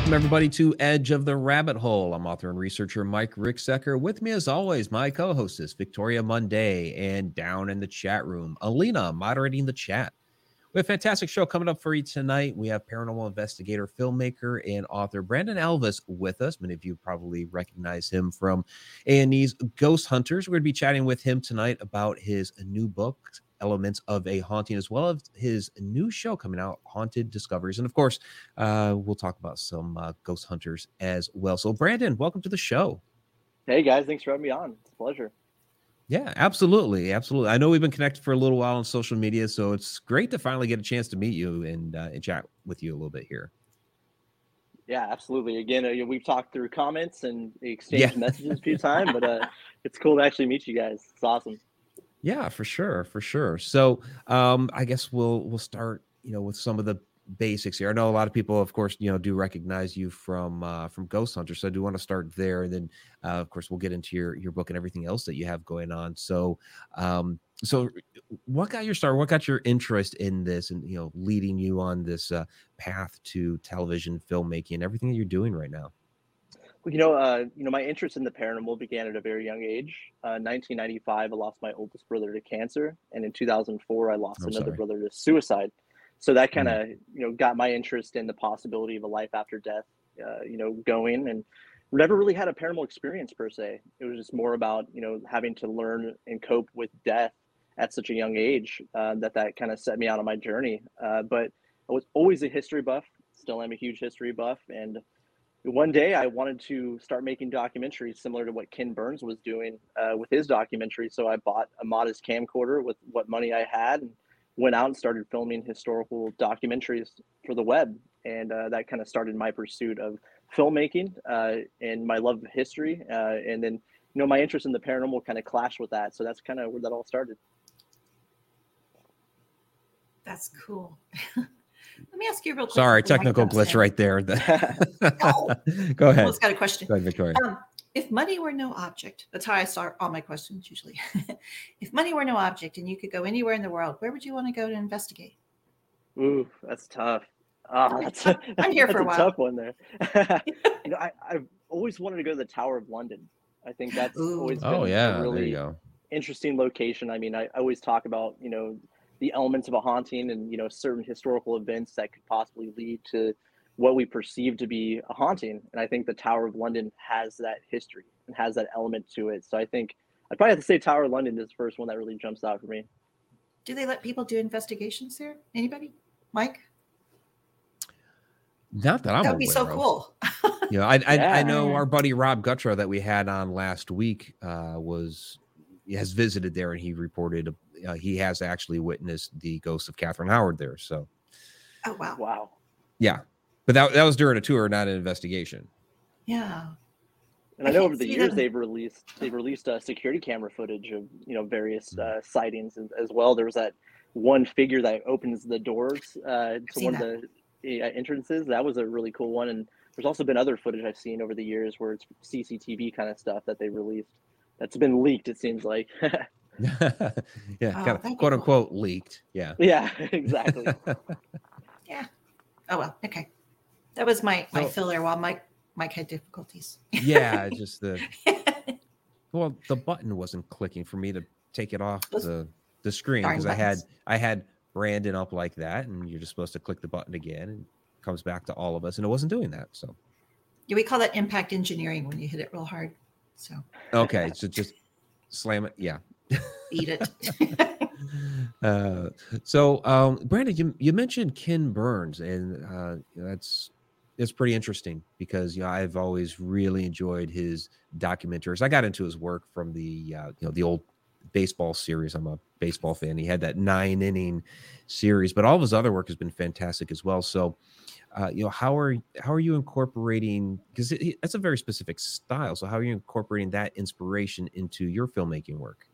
Welcome, everybody, to Edge of the Rabbit Hole. I'm author and researcher Mike Ricksecker. With me, as always, my co hostess, Victoria Monday, and down in the chat room, Alina, moderating the chat. We have a fantastic show coming up for you tonight. We have paranormal investigator, filmmaker, and author Brandon Alvis with us. Many of you probably recognize him from A&E's Ghost Hunters. We're going to be chatting with him tonight about his new book, elements of a haunting, as well as his new show coming out, Haunted Discoveries. And of course, uh, we'll talk about some uh, ghost hunters as well. So, Brandon, welcome to the show. Hey guys, thanks for having me on. It's a pleasure. Yeah, absolutely, absolutely. I know we've been connected for a little while on social media, so it's great to finally get a chance to meet you and, uh, and chat with you a little bit here. Yeah, absolutely. Again, uh, we've talked through comments and exchanged yeah. messages a few times, but uh, it's cool to actually meet you guys. It's awesome. Yeah, for sure, for sure. So, um, I guess we'll we'll start, you know, with some of the basics here. I know a lot of people, of course, you know, do recognize you from uh, from Ghost Hunter. So I do want to start there, and then, uh, of course, we'll get into your your book and everything else that you have going on. So, um, so what got your start? What got your interest in this, and you know, leading you on this uh, path to television filmmaking and everything that you're doing right now? You know, uh, you know, my interest in the paranormal began at a very young age. Uh, 1995, I lost my oldest brother to cancer, and in 2004, I lost I'm another sorry. brother to suicide. So that kind of, mm-hmm. you know, got my interest in the possibility of a life after death, uh, you know, going and never really had a paranormal experience per se. It was just more about, you know, having to learn and cope with death at such a young age uh, that that kind of set me out on my journey. Uh, but I was always a history buff, still am a huge history buff, and one day I wanted to start making documentaries similar to what Ken Burns was doing uh, with his documentary. So I bought a modest camcorder with what money I had and went out and started filming historical documentaries for the web. And uh, that kind of started my pursuit of filmmaking uh, and my love of history. Uh, and then, you know, my interest in the paranormal kind of clashed with that. So that's kind of where that all started. That's cool. Let me ask you a real quick. Sorry, technical glitch right there. no. Go ahead. Almost got a question. Go ahead, Victoria. Um, if money were no object, that's how I start all my questions usually. if money were no object and you could go anywhere in the world, where would you want to go to investigate? Ooh, that's tough. Oh, that's a, I'm here for a, while. tough one there. you know, I, have always wanted to go to the Tower of London. I think that's Ooh. always been oh yeah, a really interesting location. I mean, I, I always talk about you know the elements of a haunting and you know certain historical events that could possibly lead to what we perceive to be a haunting and i think the tower of london has that history and has that element to it so i think i'd probably have to say tower of london is the first one that really jumps out for me do they let people do investigations there anybody mike not that I'm. That would be so of. cool. you know, I, I, yeah. I know our buddy Rob Gutro that we had on last week uh, was has visited there, and he reported uh, he has actually witnessed the ghost of Catherine Howard there. So, oh wow, wow, yeah, but that that was during a tour, not an investigation. Yeah. And I, I know over the years them. they've released they've released uh, security camera footage of you know various mm. uh, sightings as well. There was that one figure that opens the doors uh, to one that. of the uh, entrances. That was a really cool one. And there's also been other footage I've seen over the years where it's CCTV kind of stuff that they released. That's been leaked. It seems like. yeah, oh, kind of quote unquote leaked. Yeah. Yeah, exactly. yeah. Oh well, okay. That was my my so, filler while Mike Mike had difficulties. yeah, just the well, the button wasn't clicking for me to take it off the the screen because I had I had Brandon up like that, and you're just supposed to click the button again, and comes back to all of us, and it wasn't doing that. So yeah, we call that impact engineering when you hit it real hard. So okay, so just slam it. Yeah, eat it. uh, so, um, Brandon, you, you mentioned Ken Burns, and uh, that's it's pretty interesting because you know I've always really enjoyed his documentaries. I got into his work from the uh, you know the old baseball series. I'm a baseball fan. He had that nine inning series, but all of his other work has been fantastic as well. So, uh, you know, how are how are you incorporating? Because that's a very specific style. So, how are you incorporating that inspiration into your filmmaking work?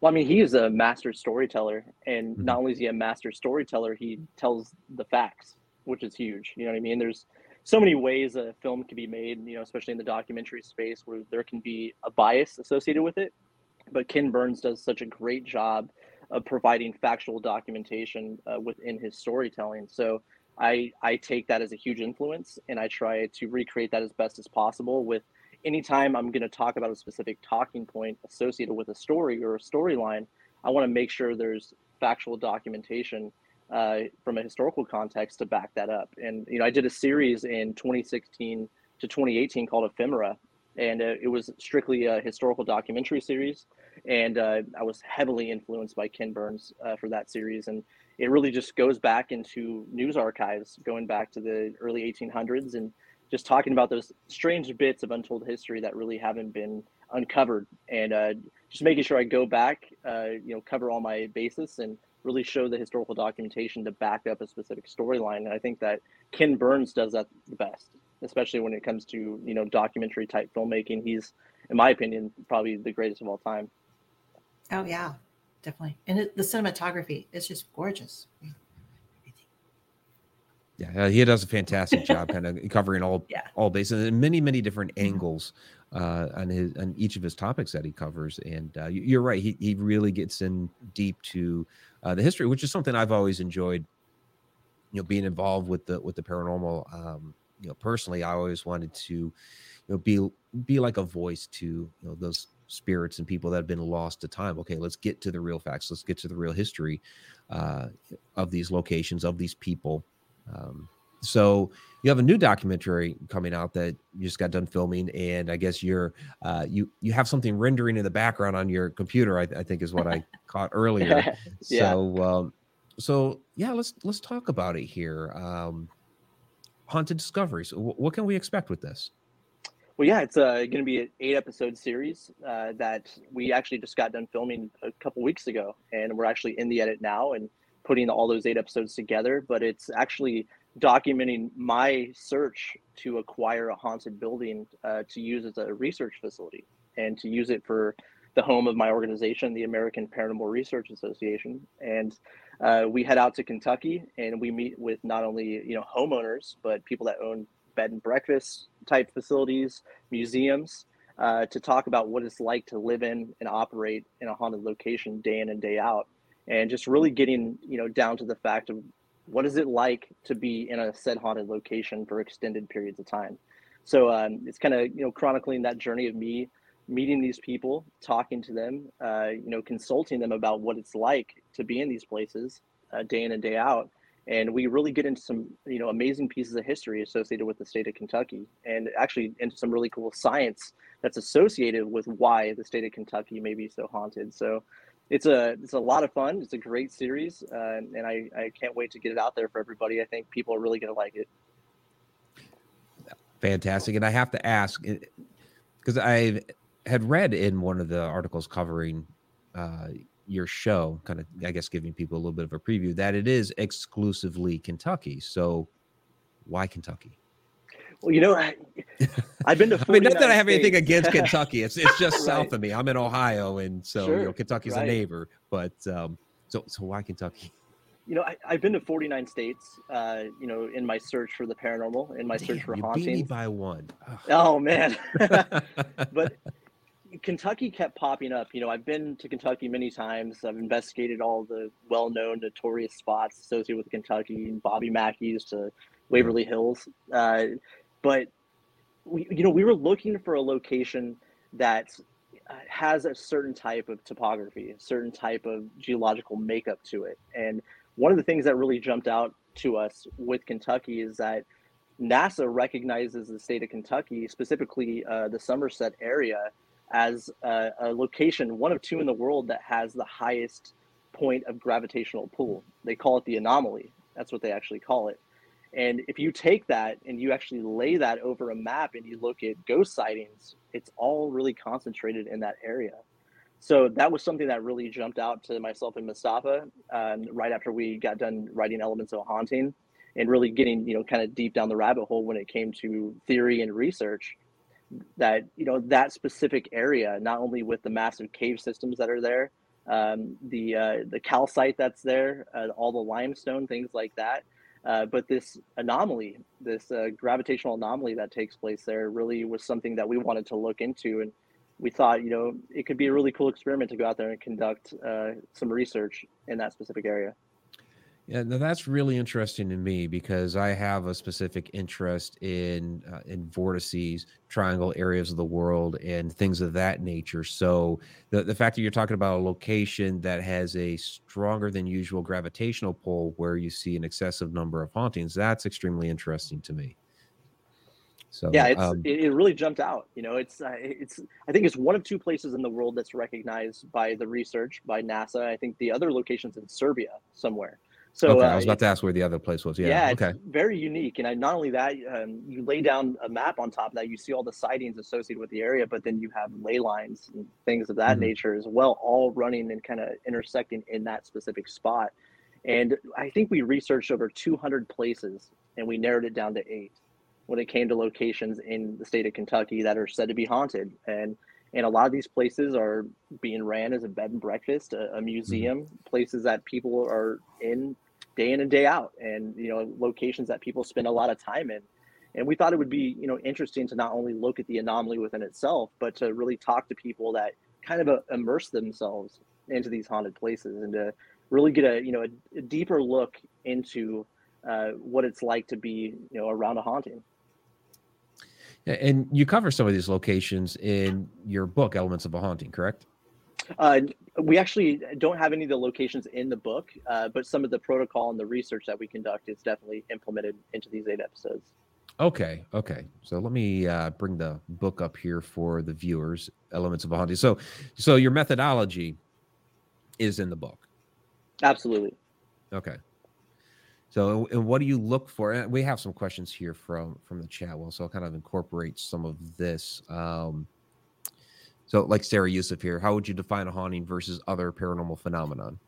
Well, I mean, he is a master storyteller, and mm-hmm. not only is he a master storyteller, he tells the facts, which is huge. You know what I mean? There's so many ways a film can be made, you know, especially in the documentary space where there can be a bias associated with it. But Ken Burns does such a great job of providing factual documentation uh, within his storytelling. So I I take that as a huge influence, and I try to recreate that as best as possible. With anytime I'm going to talk about a specific talking point associated with a story or a storyline, I want to make sure there's factual documentation uh, from a historical context to back that up. And you know, I did a series in 2016 to 2018 called Ephemera, and uh, it was strictly a historical documentary series. And uh, I was heavily influenced by Ken Burns uh, for that series, and it really just goes back into news archives, going back to the early 1800s, and just talking about those strange bits of untold history that really haven't been uncovered, and uh, just making sure I go back, uh, you know, cover all my bases, and really show the historical documentation to back up a specific storyline. And I think that Ken Burns does that the best especially when it comes to you know documentary type filmmaking. He's, in my opinion, probably the greatest of all time. Oh yeah, definitely. And it, the cinematography is just gorgeous. Yeah, he does a fantastic job, kind of covering all yeah. all bases and many many different mm-hmm. angles uh, on his on each of his topics that he covers. And uh, you're right, he he really gets in deep to uh, the history, which is something I've always enjoyed. You know, being involved with the with the paranormal um, you know personally i always wanted to you know be be like a voice to you know those spirits and people that have been lost to time okay let's get to the real facts let's get to the real history uh, of these locations of these people um, so you have a new documentary coming out that you just got done filming and i guess you're uh, you you have something rendering in the background on your computer i, I think is what i caught earlier yeah. so um, so yeah let's let's talk about it here um, haunted discoveries. What can we expect with this? Well, yeah, it's uh, going to be an eight episode series uh, that we actually just got done filming a couple weeks ago, and we're actually in the edit now and putting all those eight episodes together. But it's actually documenting my search to acquire a haunted building uh, to use as a research facility and to use it for the home of my organization, the American Paranormal Research Association. And uh, we head out to Kentucky and we meet with not only you know homeowners but people that own bed and breakfast type facilities, museums, uh, to talk about what it's like to live in and operate in a haunted location day in and day out, and just really getting you know down to the fact of what is it like to be in a said haunted location for extended periods of time. So um, it's kind of you know chronicling that journey of me meeting these people, talking to them, uh, you know, consulting them about what it's like to be in these places uh, day in and day out. And we really get into some, you know, amazing pieces of history associated with the state of Kentucky, and actually into some really cool science that's associated with why the state of Kentucky may be so haunted. So, it's a it's a lot of fun. It's a great series, uh, and I I can't wait to get it out there for everybody. I think people are really going to like it. Fantastic, and I have to ask because I had read in one of the articles covering uh, your show, kind of, I guess, giving people a little bit of a preview that it is exclusively Kentucky. So, why Kentucky? Well, you know, I, have been to. I mean, not that I have states. anything against Kentucky. It's it's just right. south of me. I'm in Ohio, and so sure. you know, Kentucky's right. a neighbor. But um, so so why Kentucky? You know, I, have been to 49 states. Uh, you know, in my search for the paranormal, in my Damn, search for haunting. Beat me by one. Oh, oh man! but Kentucky kept popping up. You know, I've been to Kentucky many times. I've investigated all the well-known, notorious spots associated with Kentucky, Bobby Mackey's to Waverly Hills. Uh, but we, you know, we were looking for a location that uh, has a certain type of topography, a certain type of geological makeup to it. And one of the things that really jumped out to us with Kentucky is that NASA recognizes the state of Kentucky, specifically uh, the Somerset area, as a, a, location, one of two in the world that has the highest point of gravitational pull. They call it the anomaly. That's what they actually call it. And if you take that and you actually lay that over a map and you look at ghost sightings, it's all really concentrated in that area. So that was something that really jumped out to myself and Mustafa um, right after we got done writing Elements of Haunting and really getting, you know, kind of deep down the rabbit hole when it came to theory and research that you know that specific area, not only with the massive cave systems that are there, um, the uh, the calcite that's there, uh, all the limestone, things like that. Uh, but this anomaly, this uh, gravitational anomaly that takes place there, really was something that we wanted to look into, and we thought, you know, it could be a really cool experiment to go out there and conduct uh, some research in that specific area. Yeah, now that's really interesting to me because I have a specific interest in uh, in vortices, triangle areas of the world, and things of that nature. So the the fact that you're talking about a location that has a stronger than usual gravitational pull, where you see an excessive number of hauntings, that's extremely interesting to me. So yeah, it's um, it, really jumped out. You know, it's uh, it's I think it's one of two places in the world that's recognized by the research by NASA. I think the other location's in Serbia somewhere. So okay, uh, I was about to ask where the other place was. Yeah, yeah okay. very unique. And I, not only that, um, you lay down a map on top of that, you see all the sightings associated with the area, but then you have ley lines and things of that mm-hmm. nature as well, all running and kind of intersecting in that specific spot. And I think we researched over 200 places, and we narrowed it down to eight when it came to locations in the state of Kentucky that are said to be haunted. And and a lot of these places are being ran as a bed and breakfast, a, a mm-hmm. museum, mm-hmm. places that people are in day in and day out and you know locations that people spend a lot of time in. And we thought it would be you know interesting to not only look at the anomaly within itself but to really talk to people that kind of uh, immerse themselves into these haunted places and to really get a you know a, a deeper look into uh, what it's like to be you know around a haunting. And you cover some of these locations in your book elements of a haunting correct uh, we actually don't have any of the locations in the book, uh, but some of the protocol and the research that we conduct is definitely implemented into these eight episodes. Okay, okay. So let me uh, bring the book up here for the viewers. Elements of a haunting. So, so your methodology is in the book. Absolutely. Okay. So, and what do you look for? we have some questions here from from the chat. Well, so I'll kind of incorporate some of this. Um, so, like Sarah Yusuf here, how would you define a haunting versus other paranormal phenomenon?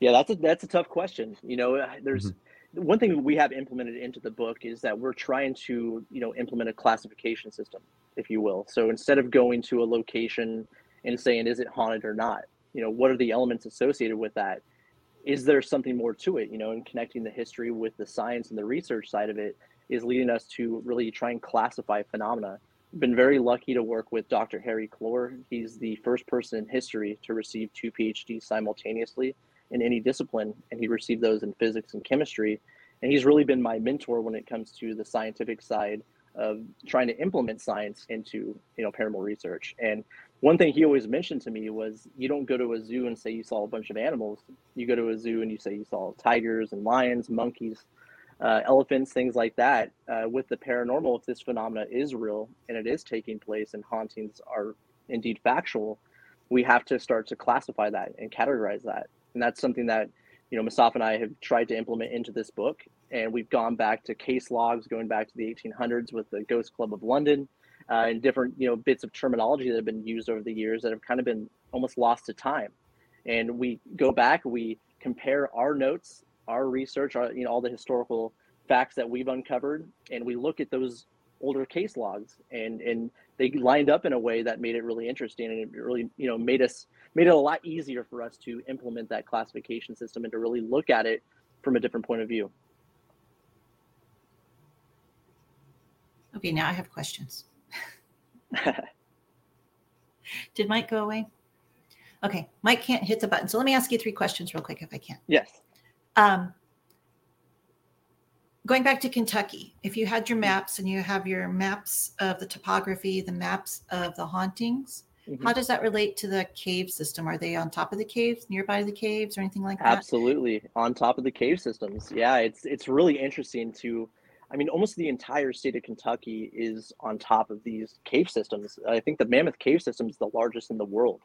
Yeah, that's a that's a tough question. You know, uh, there's mm-hmm. one thing we have implemented into the book is that we're trying to you know implement a classification system, if you will. So instead of going to a location and saying is it haunted or not, you know, what are the elements associated with that? Is there something more to it? You know, and connecting the history with the science and the research side of it is leading us to really try and classify phenomena been very lucky to work with Dr. Harry Kloor. He's the first person in history to receive two PhDs simultaneously in any discipline, and he received those in physics and chemistry. And he's really been my mentor when it comes to the scientific side of trying to implement science into you know paranormal research. And one thing he always mentioned to me was you don't go to a zoo and say you saw a bunch of animals. You go to a zoo and you say you saw tigers and lions, monkeys, uh, elephants, things like that. Uh, with the paranormal, if this phenomena is real and it is taking place and hauntings are indeed factual, we have to start to classify that and categorize that. And that's something that, you know, Mustafa and I have tried to implement into this book. And we've gone back to case logs going back to the 1800s with the Ghost Club of London uh, and different, you know, bits of terminology that have been used over the years that have kind of been almost lost to time. And we go back, we compare our notes our research, our, you know, all the historical facts that we've uncovered, and we look at those older case logs, and and they lined up in a way that made it really interesting, and it really, you know, made us made it a lot easier for us to implement that classification system and to really look at it from a different point of view. Okay, now I have questions. Did Mike go away? Okay, Mike can't hit the button. So let me ask you three questions real quick if I can. Yes. Um, going back to Kentucky, if you had your maps and you have your maps of the topography, the maps of the hauntings, mm-hmm. how does that relate to the cave system? Are they on top of the caves, nearby the caves, or anything like that? Absolutely, on top of the cave systems. Yeah, it's it's really interesting to. I mean, almost the entire state of Kentucky is on top of these cave systems. I think the Mammoth Cave system is the largest in the world.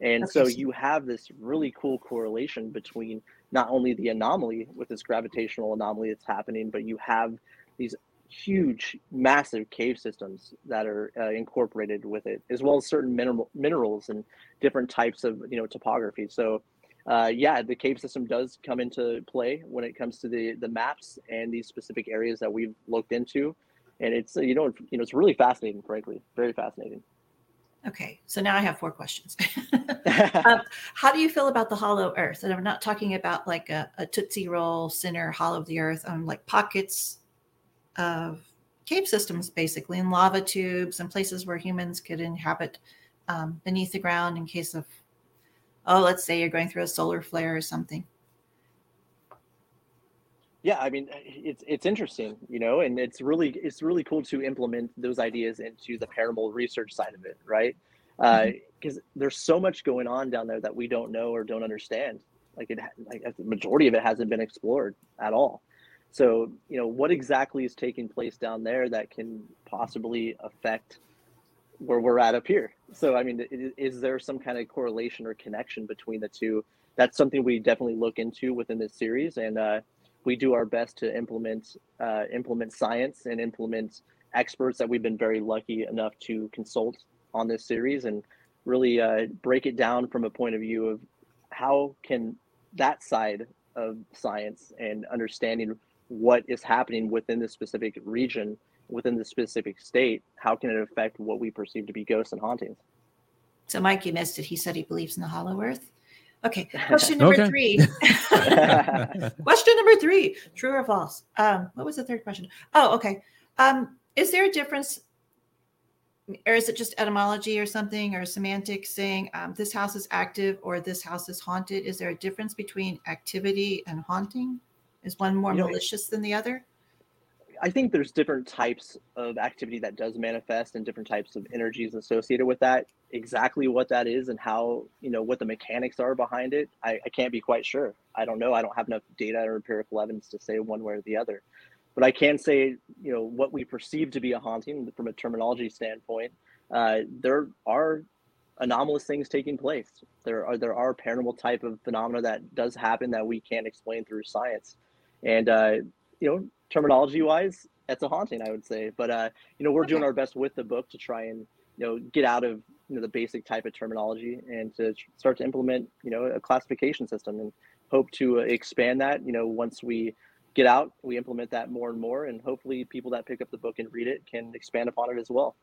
And so you have this really cool correlation between not only the anomaly with this gravitational anomaly that's happening, but you have these huge, massive cave systems that are uh, incorporated with it, as well as certain mineral, minerals and different types of you know topography. So, uh, yeah, the cave system does come into play when it comes to the the maps and these specific areas that we've looked into, and it's you know you know it's really fascinating, frankly, very fascinating. Okay, so now I have four questions. um, how do you feel about the hollow earth? And I'm not talking about like a, a Tootsie Roll center hollow of the earth. I'm like pockets of cave systems, basically, and lava tubes and places where humans could inhabit um, beneath the ground in case of, oh, let's say you're going through a solar flare or something. Yeah, I mean, it's it's interesting, you know, and it's really it's really cool to implement those ideas into the paranormal research side of it, right? Because uh, mm-hmm. there's so much going on down there that we don't know or don't understand. Like it, like the majority of it hasn't been explored at all. So, you know, what exactly is taking place down there that can possibly affect where we're at up here? So, I mean, is there some kind of correlation or connection between the two? That's something we definitely look into within this series, and uh, we do our best to implement uh, implement science and implement experts that we've been very lucky enough to consult on this series, and really uh, break it down from a point of view of how can that side of science and understanding what is happening within the specific region, within the specific state, how can it affect what we perceive to be ghosts and hauntings? So, Mike, you missed it. He said he believes in the hollow earth. Okay, question number okay. three. question number three: True or false? Um, what was the third question? Oh, okay. Um, is there a difference, or is it just etymology or something, or semantics saying um, this house is active or this house is haunted? Is there a difference between activity and haunting? Is one more you know, malicious than the other? I think there's different types of activity that does manifest and different types of energies associated with that. Exactly what that is and how, you know, what the mechanics are behind it, I, I can't be quite sure. I don't know. I don't have enough data or empirical evidence to say one way or the other. But I can say, you know, what we perceive to be a haunting from a terminology standpoint, uh, there are anomalous things taking place. There are there are paranormal type of phenomena that does happen that we can't explain through science. And uh, you know, terminology wise, that's a haunting, I would say. But uh, you know, we're okay. doing our best with the book to try and you know get out of you know the basic type of terminology and to start to implement you know a classification system and hope to expand that. You know, once we get out, we implement that more and more, and hopefully, people that pick up the book and read it can expand upon it as well.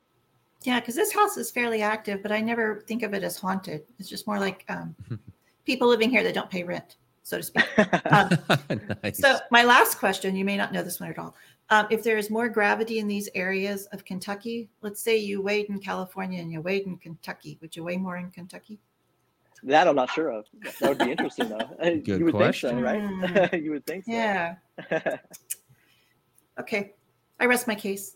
Yeah, because this house is fairly active, but I never think of it as haunted. It's just more like um, people living here that don't pay rent so to speak. Um, nice. So, my last question you may not know this one at all. Um, if there is more gravity in these areas of Kentucky, let's say you weighed in California and you weighed in Kentucky, would you weigh more in Kentucky? That I'm not sure of. That would be interesting, though. Good you would question. think so, right? Hmm. you would think so. Yeah. okay, I rest my case.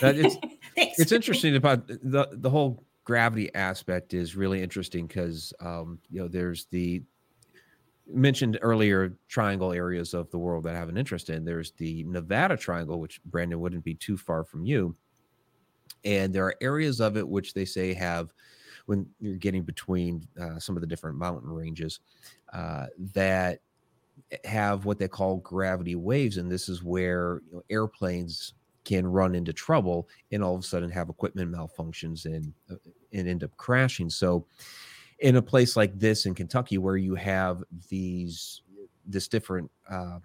That is, it's interesting about the the whole gravity aspect is really interesting because um, you know there's the mentioned earlier triangle areas of the world that I have an interest in. There's the Nevada Triangle, which Brandon wouldn't be too far from you. And there are areas of it which they say have, when you're getting between uh, some of the different mountain ranges, uh, that have what they call gravity waves. And this is where you know, airplanes can run into trouble and all of a sudden have equipment malfunctions and, uh, and end up crashing. So, in a place like this in Kentucky where you have these this different uh,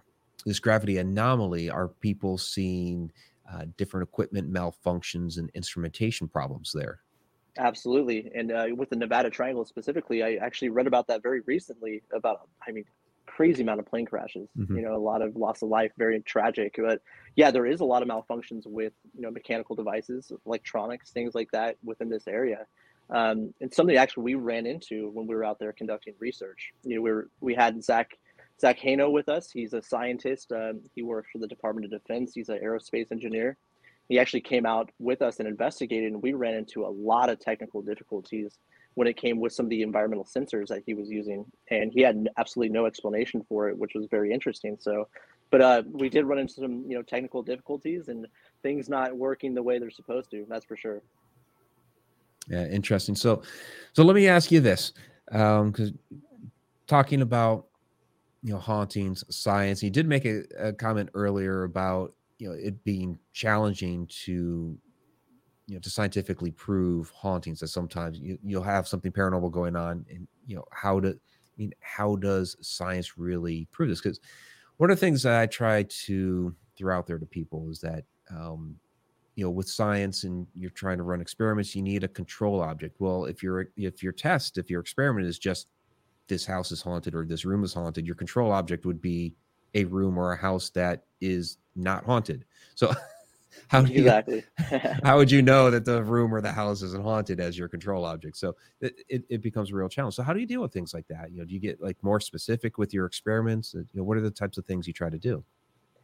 this gravity anomaly are people seeing uh, different equipment malfunctions and instrumentation problems there? Absolutely. And uh, with the nevada triangle specifically i actually read about that very recently about i mean crazy amount of plane crashes mm-hmm. you know a lot of loss of life very tragic. But yeah there is a lot of malfunctions with you know mechanical devices electronics things like that within this area um, and something actually we ran into when we were out there conducting research. You know, we were, we had Zach Zach Hano with us. He's a scientist. Um, he works for the Department of Defense. He's an aerospace engineer. He actually came out with us and investigated, and we ran into a lot of technical difficulties when it came with some of the environmental sensors that he was using, and he had absolutely no explanation for it, which was very interesting. So, but uh, we did run into some, you know, technical difficulties and things not working the way they're supposed to. That's for sure. Yeah, interesting. So, so let me ask you this, because um, talking about you know hauntings, science, you did make a, a comment earlier about you know it being challenging to you know to scientifically prove hauntings that sometimes you, you'll have something paranormal going on and you know how to I mean how does science really prove this because one of the things that i try to throw out there to people is that um, you know with science and you're trying to run experiments you need a control object. Well if your if your test if your experiment is just this house is haunted or this room is haunted your control object would be a room or a house that is not haunted. So how do you, exactly. how would you know that the room or the house isn't haunted as your control object? So it, it, it, becomes a real challenge. So how do you deal with things like that? You know do you get like more specific with your experiments? Uh, you know what are the types of things you try to do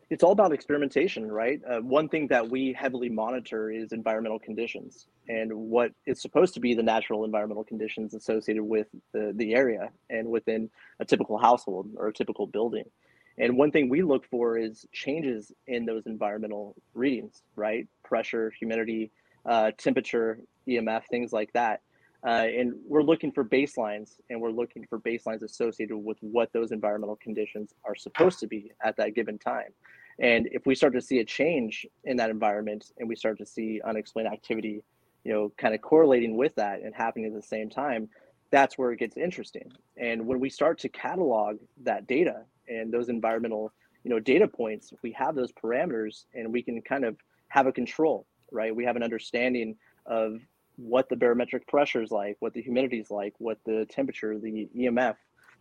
it's all about experimentation right uh, one thing that we heavily monitor is environmental conditions and what is supposed to be the natural environmental conditions associated with the, the area and within a typical household or a typical building and one thing we look for is changes in those environmental readings, right? Pressure, humidity, uh, temperature, EMF, things like that. Uh, and we're looking for baselines and we're looking for baselines associated with what those environmental conditions are supposed to be at that given time. And if we start to see a change in that environment and we start to see unexplained activity, you know, kind of correlating with that and happening at the same time, that's where it gets interesting. And when we start to catalog that data and those environmental you know data points we have those parameters and we can kind of have a control right we have an understanding of what the barometric pressure is like what the humidity is like what the temperature the emf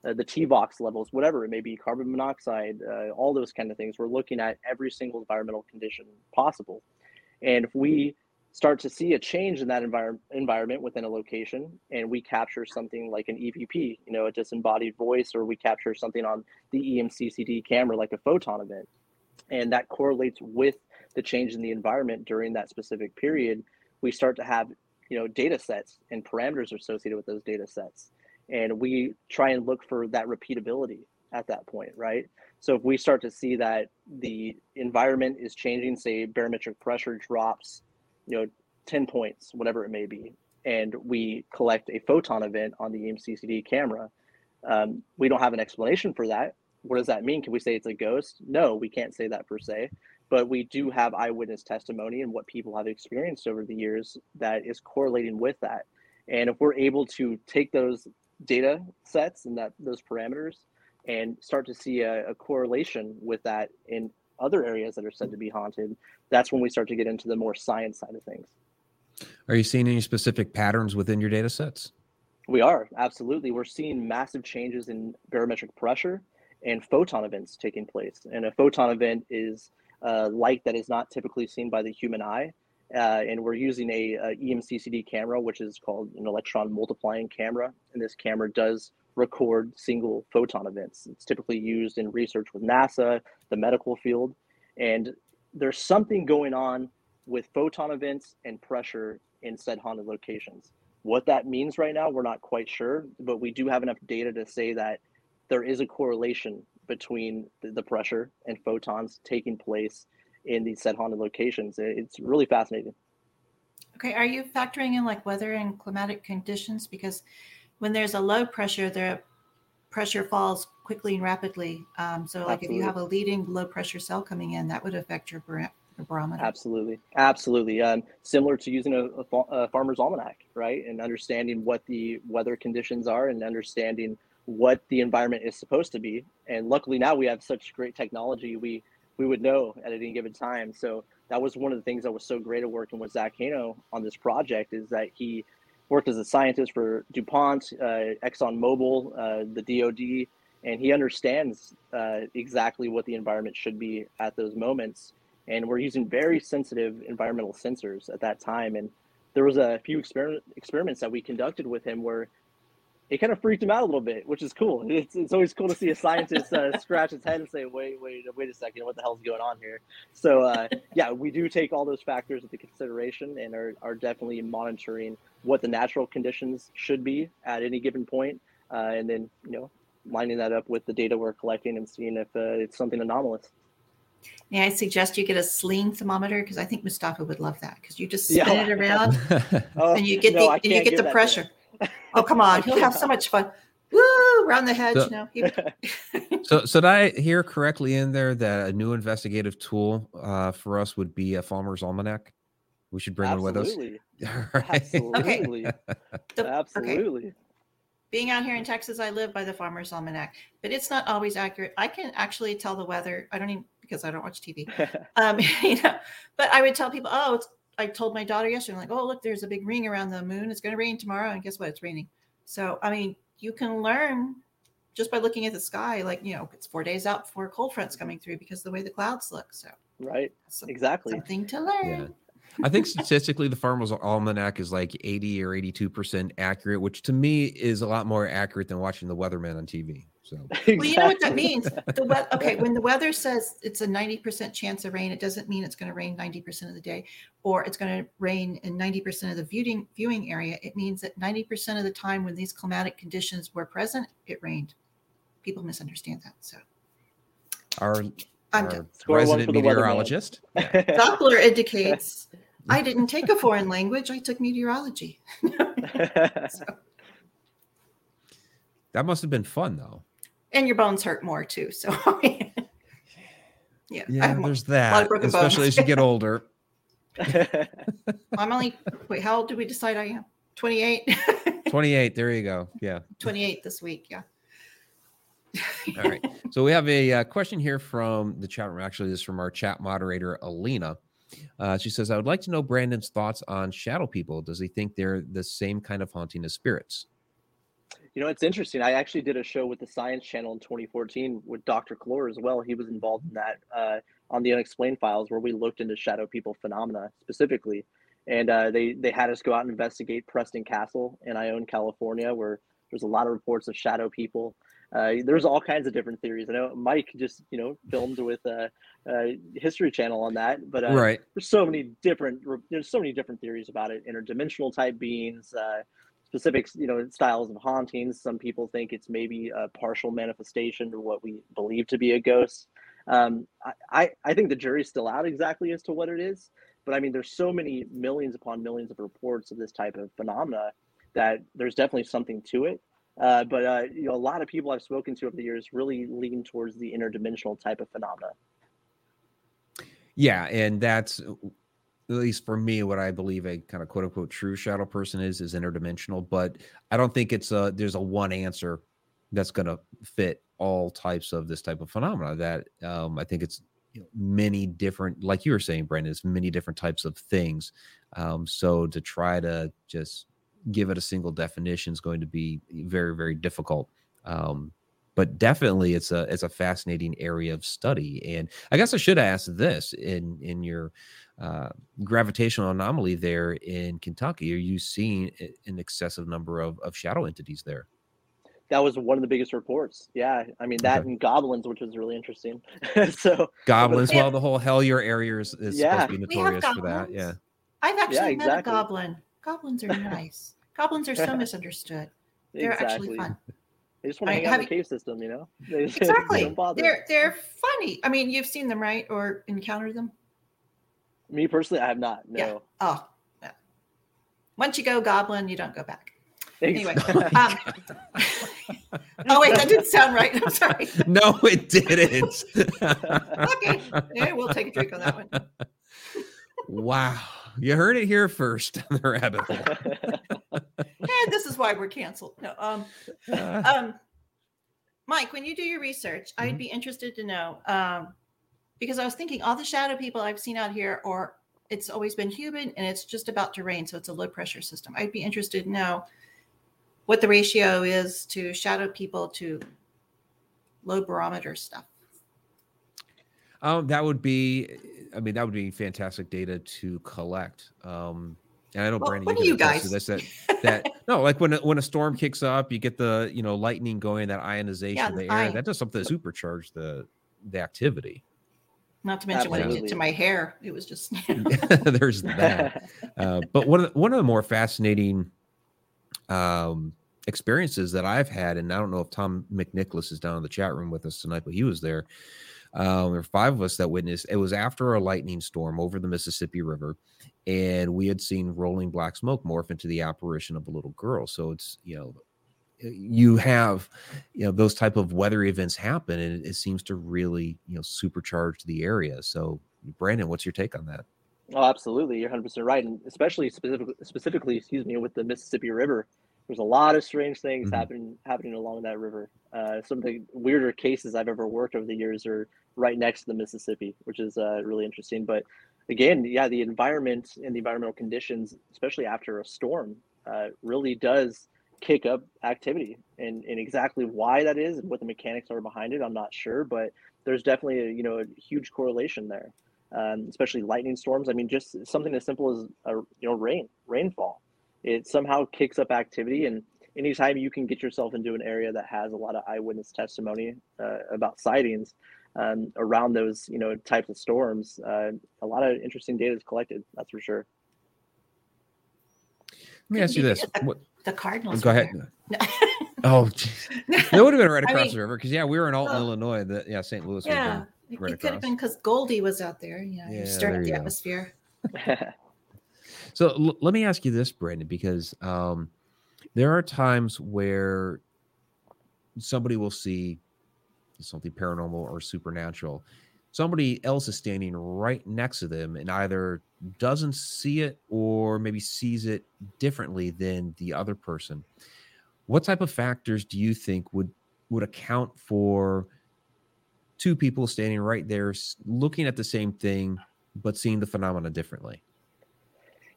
uh, the TVOCs levels, whatever it may be, carbon monoxide, uh, all those kind of things. We're looking at every single environmental condition possible. And if we start to see a change in that envir- environment within a location and we capture something like an evp you know a disembodied voice or we capture something on the emccd camera like a photon event and that correlates with the change in the environment during that specific period we start to have you know data sets and parameters associated with those data sets. And we try and look for that repeatability at that point right? So if we start to see that the environment is changing say barometric pressure drops you know 10 points whatever it may be and we collect a photon event on the emccd camera um, we don't have an explanation for that. What does that mean? Can we say it's a ghost? No we can't say that per se but we do have eyewitness testimony and what people have experienced over the years that is correlating with that and if we're able to take those data sets and that those parameters and start to see a, a correlation with that in other areas that are said to be haunted, that's when we start to get into the more science side of things. Are you seeing any specific patterns within your data sets? We are, absolutely. We're seeing massive changes in barometric pressure and photon events taking place. And a photon event is uh, light that is not typically seen by the human eye. Uh, and we're using a, a EMCCD camera, which is called an electron multiplying camera. And this camera does record single photon events. It's typically used in research with NASA, the medical field, and there's something going on with photon events and pressure in said haunted locations. What that means right now, we're not quite sure, but we do have enough data to say that there is a correlation between the pressure and photons taking place in these said haunted locations. It's really fascinating. Okay, are you factoring in like weather and climatic conditions? Because when there's a low pressure, the pressure falls quickly and rapidly. Um, so, like Absolutely. if you have a leading low pressure cell coming in, that would affect your barometer. Absolutely, absolutely. Um, similar to using a, a, a, farmer's almanac, right, and understanding what the weather conditions are, and understanding what the environment is supposed to be. And luckily now we have such great technology, we we would know at any given time. So that was one of the things that was so great at working with Zach Hano on this project is that he worked as a scientist for DuPont, uh, ExxonMobil, uh, the DoD, and he understands uh, exactly what the environment should be at those moments. And we're using very sensitive environmental sensors at that time. And there was a few experiment, experiments that we conducted with him where it kind of freaked him out a little bit, which is cool. It's, it's always cool to see a scientist uh, scratch his head and say, wait, wait, wait a second, what the hell's going on here? So, uh, yeah, we do take all those factors into consideration and are, are definitely monitoring what the natural conditions should be at any given point, uh, and then, you know, lining that up with the data we're collecting and seeing if uh, it's something anomalous. May I suggest you get a sling thermometer because I think Mustafa would love that because you just spin yeah. it around oh, and you get no, the you get the pressure. Oh come on, he'll have so much fun. Woo! Around the hedge, so, you know. so, so did I hear correctly in there that a new investigative tool uh, for us would be a farmer's almanac? We should bring Absolutely. one with us. right. Absolutely. Okay. The, Absolutely. Okay being out here in Texas, I live by the Farmer's Almanac, but it's not always accurate. I can actually tell the weather. I don't even because I don't watch TV. um, you know, but I would tell people, oh, I told my daughter yesterday, I'm like, oh, look, there's a big ring around the moon. It's going to rain tomorrow, and guess what? It's raining. So, I mean, you can learn just by looking at the sky, like you know, it's four days out before cold front's coming through because the way the clouds look. So right, exactly, something to learn. Yeah. I think statistically, the Farmer's Almanac is like 80 or 82% accurate, which to me is a lot more accurate than watching the weatherman on TV. So, exactly. well, you know what that means. The we- okay, when the weather says it's a 90% chance of rain, it doesn't mean it's going to rain 90% of the day or it's going to rain in 90% of the viewing viewing area. It means that 90% of the time when these climatic conditions were present, it rained. People misunderstand that. So, our, I'm our resident meteorologist, Doppler indicates I didn't take a foreign language. I took meteorology. so. That must have been fun, though. And your bones hurt more too. So, yeah, yeah, there's that, especially bones. as you get older. I'm only wait. How old did we decide I am? 28. 28. There you go. Yeah. 28 this week. Yeah. All right. So we have a uh, question here from the chat room. Actually, this is from our chat moderator, Alina. Uh, she says, I would like to know Brandon's thoughts on shadow people. Does he think they're the same kind of haunting as spirits? You know, it's interesting. I actually did a show with the Science Channel in 2014 with Dr. Kloor as well. He was involved in that uh, on the Unexplained Files, where we looked into shadow people phenomena specifically. And uh, they they had us go out and investigate Preston Castle in Ione, California, where there's a lot of reports of shadow people. Uh, there's all kinds of different theories. I know Mike just you know filmed with a, a History Channel on that, but uh, right. there's so many different there's so many different theories about it. Interdimensional type beings, uh, specific you know styles of hauntings. Some people think it's maybe a partial manifestation of what we believe to be a ghost. Um, I I think the jury's still out exactly as to what it is, but I mean there's so many millions upon millions of reports of this type of phenomena that there's definitely something to it. Uh, but uh, you know, a lot of people I've spoken to over the years really lean towards the interdimensional type of phenomena. Yeah, and that's at least for me what I believe a kind of quote unquote true shadow person is is interdimensional. But I don't think it's a there's a one answer that's going to fit all types of this type of phenomena. That um, I think it's many different, like you were saying, Brandon, it's many different types of things. Um, so to try to just give it a single definition is going to be very very difficult. Um, but definitely it's a it's a fascinating area of study. And i guess i should ask this in in your uh, gravitational anomaly there in kentucky are you seeing an excessive number of, of shadow entities there? That was one of the biggest reports. Yeah i mean that okay. and goblins which was really interesting. So goblins well the whole hellier area is, is yeah. supposed to be notorious for that. Yeah. i've actually yeah, exactly. met a goblin. Goblins are nice. Goblins are so misunderstood. They're exactly. actually fun. They just want to hang out in the cave system, you know. They exactly. they're they're funny. I mean, you've seen them, right, or encountered them? Me personally, I have not. No. Yeah. Oh, no. Once you go goblin, you don't go back. Anyway. um, oh wait, that didn't sound right. I'm sorry. No, it didn't. okay. Yeah, we'll take a drink on that one. Wow. You heard it here first the rabbit hole. And this is why we're canceled. No, um, uh. um, Mike, when you do your research, mm-hmm. I'd be interested to know um, because I was thinking all the shadow people I've seen out here, or it's always been humid and it's just about to rain, so it's a low pressure system. I'd be interested to know what the ratio is to shadow people to low barometer stuff. Um, that would be I mean, that would be fantastic data to collect. Um, and I know well, Brandon, what you, you guys? This, that that no, like when a, when a storm kicks up, you get the you know lightning going, that ionization yeah, of the air. that does something to supercharge the the activity. Not to mention Absolutely. what it did to my hair. It was just there's that. Uh, but one of the, one of the more fascinating um, experiences that I've had, and I don't know if Tom McNicholas is down in the chat room with us tonight, but he was there. Um, there were five of us that witnessed. It was after a lightning storm over the Mississippi River, and we had seen rolling black smoke morph into the apparition of a little girl. So it's you know, you have you know those type of weather events happen, and it, seems to really you know supercharge the area. So Brandon, what's your take on that? Oh, absolutely, you're 100 percent right, and especially specifically, specifically, excuse me, with the Mississippi River there's a lot of strange things mm-hmm. happening happening along that river. Uh, some of the weirder cases I've ever worked over the years are right next to the Mississippi, which is uh, really interesting. But again, yeah, the environment and the environmental conditions, especially after a storm, uh, really does kick up activity. And, and exactly why that is and what the mechanics are behind it i'm not sure but there's definitely a, you know a huge correlation there um, especially lightning storms. I mean just something as simple as a, you know rain rainfall. It somehow kicks up activity and anytime you can get yourself into an area that has a lot of eyewitness testimony uh, about sightings um, around those you know types of storms uh, a lot of interesting data is collected that's for sure let me ask you this what, the Cardinals. Go ahead. oh, geez. it would have been right across I mean, the river because yeah, we were in Alton, Illinois. That yeah, St. Louis. Yeah, right it, could have been because Goldie was out there. Yeah, yeah stirring the go. atmosphere. so l- let me ask you this, Brandon, because um, there are times where somebody will see something paranormal or supernatural. Somebody else is standing right next to them and either doesn't see it or maybe sees it differently than the other person. What type of factors do you think would would account for two people standing right there looking at the same thing but seeing the phenomena differently?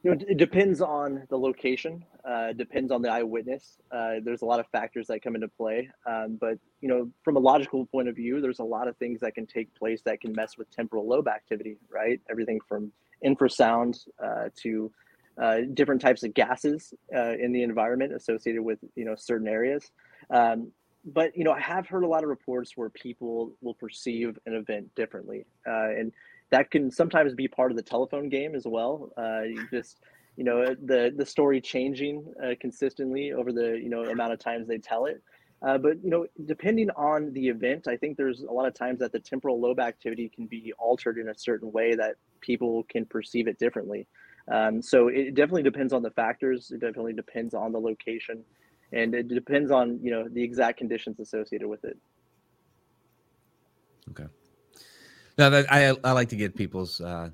Know, it depends on the location. Uh, depends on the eyewitness. Uh, there's a lot of factors that come into play. Um, but you know, from a logical point of view, there's a lot of things that can take place that can mess with temporal lobe activity. Right, everything from infrasound uh, to uh, different types of gases uh, in the environment associated with you know certain areas. Um, but you know, I have heard a lot of reports where people will perceive an event differently, uh, and that can sometimes be part of the telephone game as well. Uh, you just you know the the story changing uh, consistently over the you know amount of times they tell it. Uh, but you know, depending on the event, I think there's a lot of times that the temporal lobe activity can be altered in a certain way that people can perceive it differently. Um, so it definitely depends on the factors. It definitely depends on the location, and it depends on you know the exact conditions associated with it. Okay. Now that I I like to get people's uh,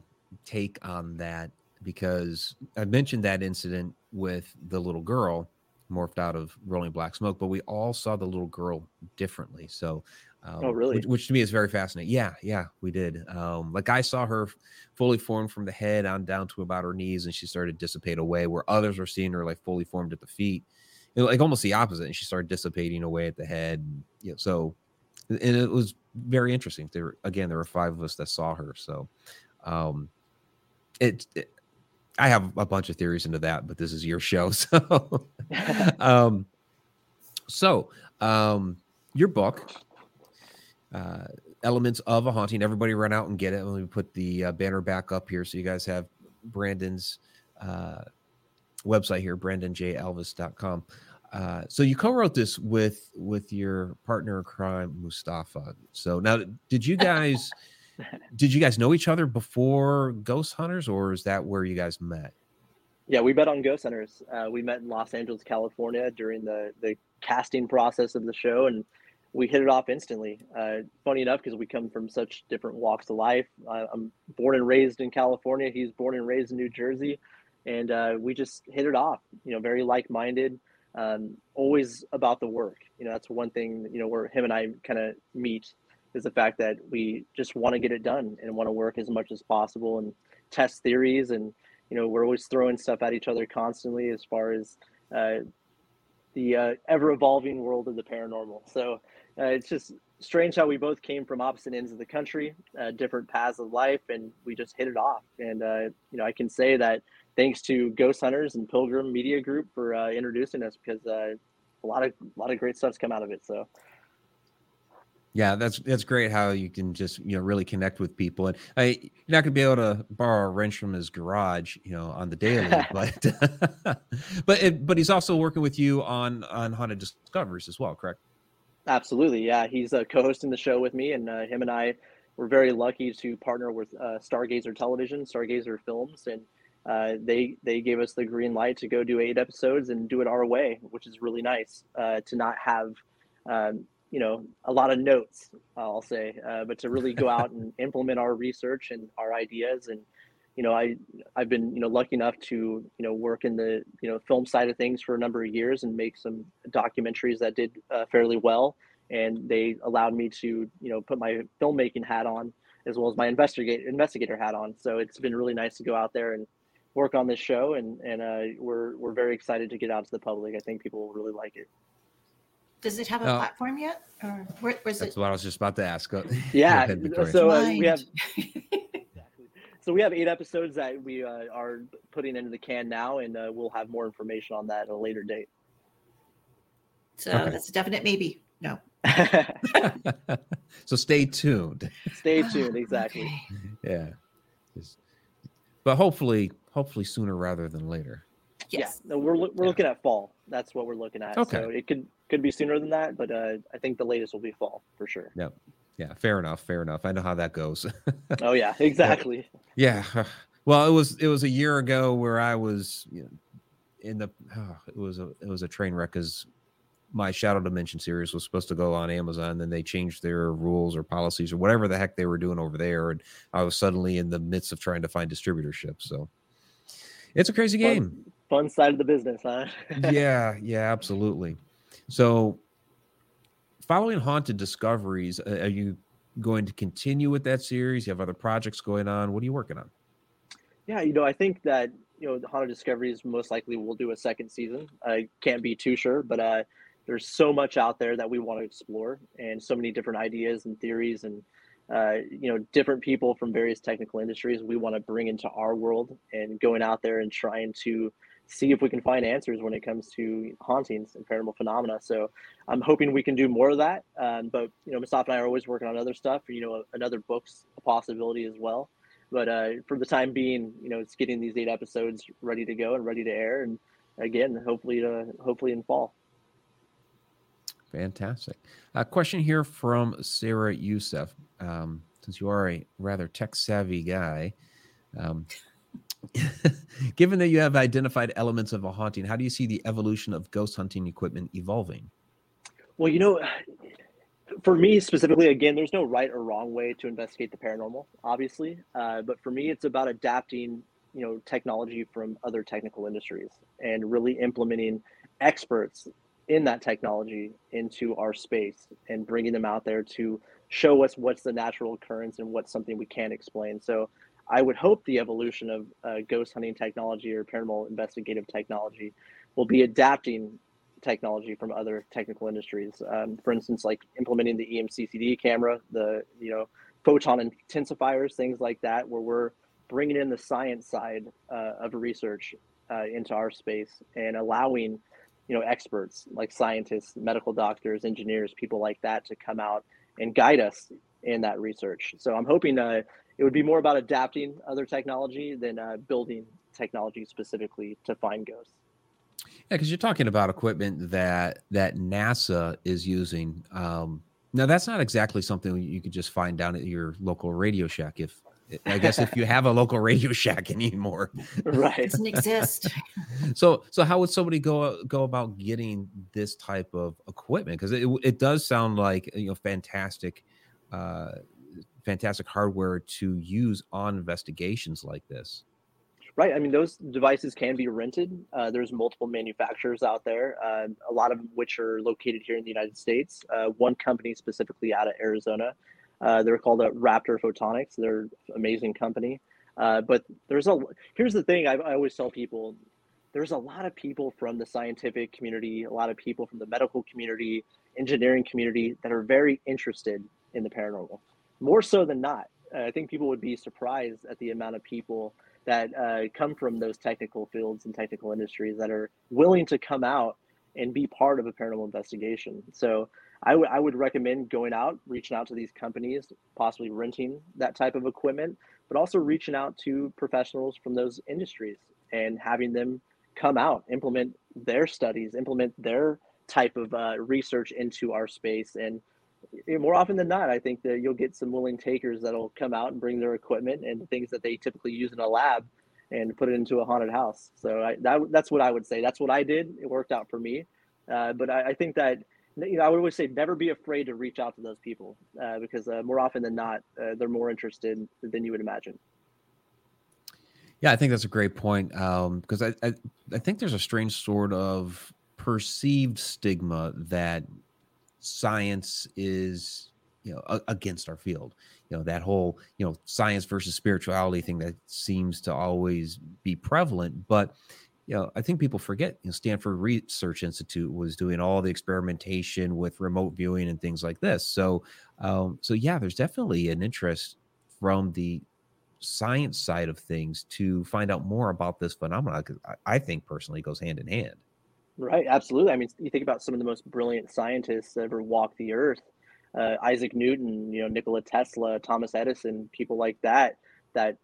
take on that because I mentioned that incident with the little girl morphed out of rolling black smoke, but we all saw the little girl differently. So, um, oh, really? Which, which, to me is very fascinating. Yeah, yeah, we did. Um, like I saw her fully formed from the head on down to about her knees, and she started to dissipate away. Where others were seeing her like fully formed at the feet, like almost the opposite, and she started dissipating away at the head. You know, so, and it was very interesting. There again, there were five of us that saw her. So, um, it, it I have a bunch of theories into that, but this is your show, so um, so um, your book, uh, elements of a haunting. Everybody run out and get it. Let me put the uh, banner back up here so you guys have Brandon's uh, website here, brandonjalvis.com. Uh, so you co-wrote this with with your partner in crime, Mustafa. So now, did you guys? did you guys know each other before Ghost Hunters, or is that where you guys met? Yeah, we met on Ghost Hunters. Uh, we met in Los Angeles, California, during the the casting process of the show, and we hit it off instantly. Uh, funny enough, because we come from such different walks of life. I'm born and raised in California. He's born and raised in New Jersey, and uh, we just hit it off. You know, very like minded. Um, always about the work. You know, that's one thing. You know, where him and I kind of meet is the fact that we just want to get it done and want to work as much as possible and test theories and you know we're always throwing stuff at each other constantly as far as uh, the uh, ever evolving world of the paranormal so uh, it's just strange how we both came from opposite ends of the country uh, different paths of life and we just hit it off. And uh, you know i can say that thanks to ghost hunters and pilgrim media group for uh, introducing us because a lot of a lot of great stuff's come out of it so. Yeah, that's that's great how you can just you know really connect with people, and I, you're not gonna be able to borrow a wrench from his garage, you know, on the daily, but but it, but he's also working with you on on haunted discoveries as well, correct? Absolutely, yeah. He's co-hosting the show with me, and uh, him and I were very lucky to partner with uh, Stargazer Television, Stargazer Films, and uh, they they gave us the green light to go do eight episodes and do it our way, which is really nice uh, to not have um, you know a lot of notes i'll say uh, but to really go out and implement our research and our ideas and you know i i've been you know lucky enough to you know work in the you know film side of things for a number of years and make some documentaries that did uh, fairly well and they allowed me to you know put my filmmaking hat on as well as my investigator investigator hat on so it's been really nice to go out there and work on this show, and and uh, we're we're very excited to get out to the public. I think people will really like it. Does it have a uh, platform yet, or where, where's that's it? what I was just about to ask. Yeah, so uh, we have. so we have eight episodes that we uh, are putting into the can now, and uh, we'll have more information on that at a later date. So okay. that's a definite maybe. No. so stay tuned. Stay tuned. Exactly. Okay. Yeah. But hopefully, hopefully sooner rather than later. Yes. Yeah. No, we're we're yeah. looking at fall. That's what we're looking at. Okay. So it could could be sooner than that, but uh, I think the latest will be fall for sure. Yep. Yeah. Fair enough. Fair enough. I know how that goes. oh yeah. Exactly. yeah. Well, it was it was a year ago where I was you know, in the oh, it was a it was a train wreck because my Shadow Dimension series was supposed to go on Amazon, then they changed their rules or policies or whatever the heck they were doing over there, and I was suddenly in the midst of trying to find distributorship. So it's a crazy fun, game. Fun side of the business, huh? yeah, yeah, absolutely. So, following Haunted Discoveries, are you going to continue with that series? You have other projects going on. What are you working on? Yeah, you know, I think that you know, Haunted Discoveries most likely will do a second season. I can't be too sure, but uh, there's so much out there that we want to explore and so many different ideas and theories and uh, you know different people from various technical industries we want to bring into our world and going out there and trying to see if we can find answers when it comes to hauntings and paranormal phenomena. So i'm hoping we can do more of that. Um, but you know Mustafa and i are always working on other stuff you know another book's a possibility as well. But uh, for the time being you know it's getting these eight episodes ready to go and ready to air. And again hopefully to hopefully in fall. Fantastic. A question here from Sarah Youssef. Um, since you are a rather tech savvy guy, um, given that you have identified elements of a haunting, how do you see the evolution of ghost hunting equipment evolving? Well, you know, for me specifically, again, there's no right or wrong way to investigate the paranormal, obviously. Uh, but for me, it's about adapting, you know, technology from other technical industries and really implementing experts in that technology into our space and bringing them out there to show us what's the natural occurrence and what's something we can't explain. So I would hope the evolution of uh, ghost hunting technology or paranormal investigative technology will be adapting technology from other technical industries. Um, for instance, like implementing the EMCCD camera, the you know photon intensifiers, things like that, where we're bringing in the science side uh, of research uh, into our space and allowing you know experts like scientists medical doctors engineers people like that to come out and guide us in that research so i'm hoping uh, it would be more about adapting other technology than uh, building technology specifically to find ghosts yeah because you're talking about equipment that that nasa is using um, now that's not exactly something you could just find down at your local radio shack if I guess if you have a local Radio Shack anymore, right? It doesn't exist. so, so how would somebody go go about getting this type of equipment? Because it it does sound like you know fantastic, uh, fantastic hardware to use on investigations like this. Right. I mean, those devices can be rented. Uh, there's multiple manufacturers out there, uh, a lot of which are located here in the United States. Uh, one company specifically out of Arizona uh, they're called a Raptor Photonics. They're amazing company. Uh, but there's a here's the thing I, I always tell people there's a lot of people from the scientific community, a lot of people from the medical community, engineering community that are very interested in the paranormal, more so than not. I think people would be surprised at the amount of people that uh, come from those technical fields and technical industries that are willing to come out and be part of a paranormal investigation. So I would I would recommend going out, reaching out to these companies, possibly renting that type of equipment, but also reaching out to professionals from those industries and having them come out, implement their studies, implement their type of uh, research into our space. And more often than not, I think that you'll get some willing takers that'll come out and bring their equipment and things that they typically use in a lab and put it into a haunted house. So I, that, that's what I would say. That's what I did. It worked out for me. Uh, but I, I think that you know, I would always say never be afraid to reach out to those people uh, because uh, more often than not, uh, they're more interested than you would imagine. Yeah, I think that's a great point because um, I, I, I think there's a strange sort of perceived stigma that science is you know a, against our field. you know that whole you know science versus spirituality thing that seems to always be prevalent but you know i think people forget you know stanford research institute was doing all the experimentation with remote viewing and things like this so um, so yeah there's definitely an interest from the science side of things to find out more about this phenomenon I, I think personally goes hand in hand right absolutely. I mean you think about some of the most brilliant scientists that ever walked the earth uh, Isaac Newton, you know, Nikola Tesla, Thomas Edison, people like that, that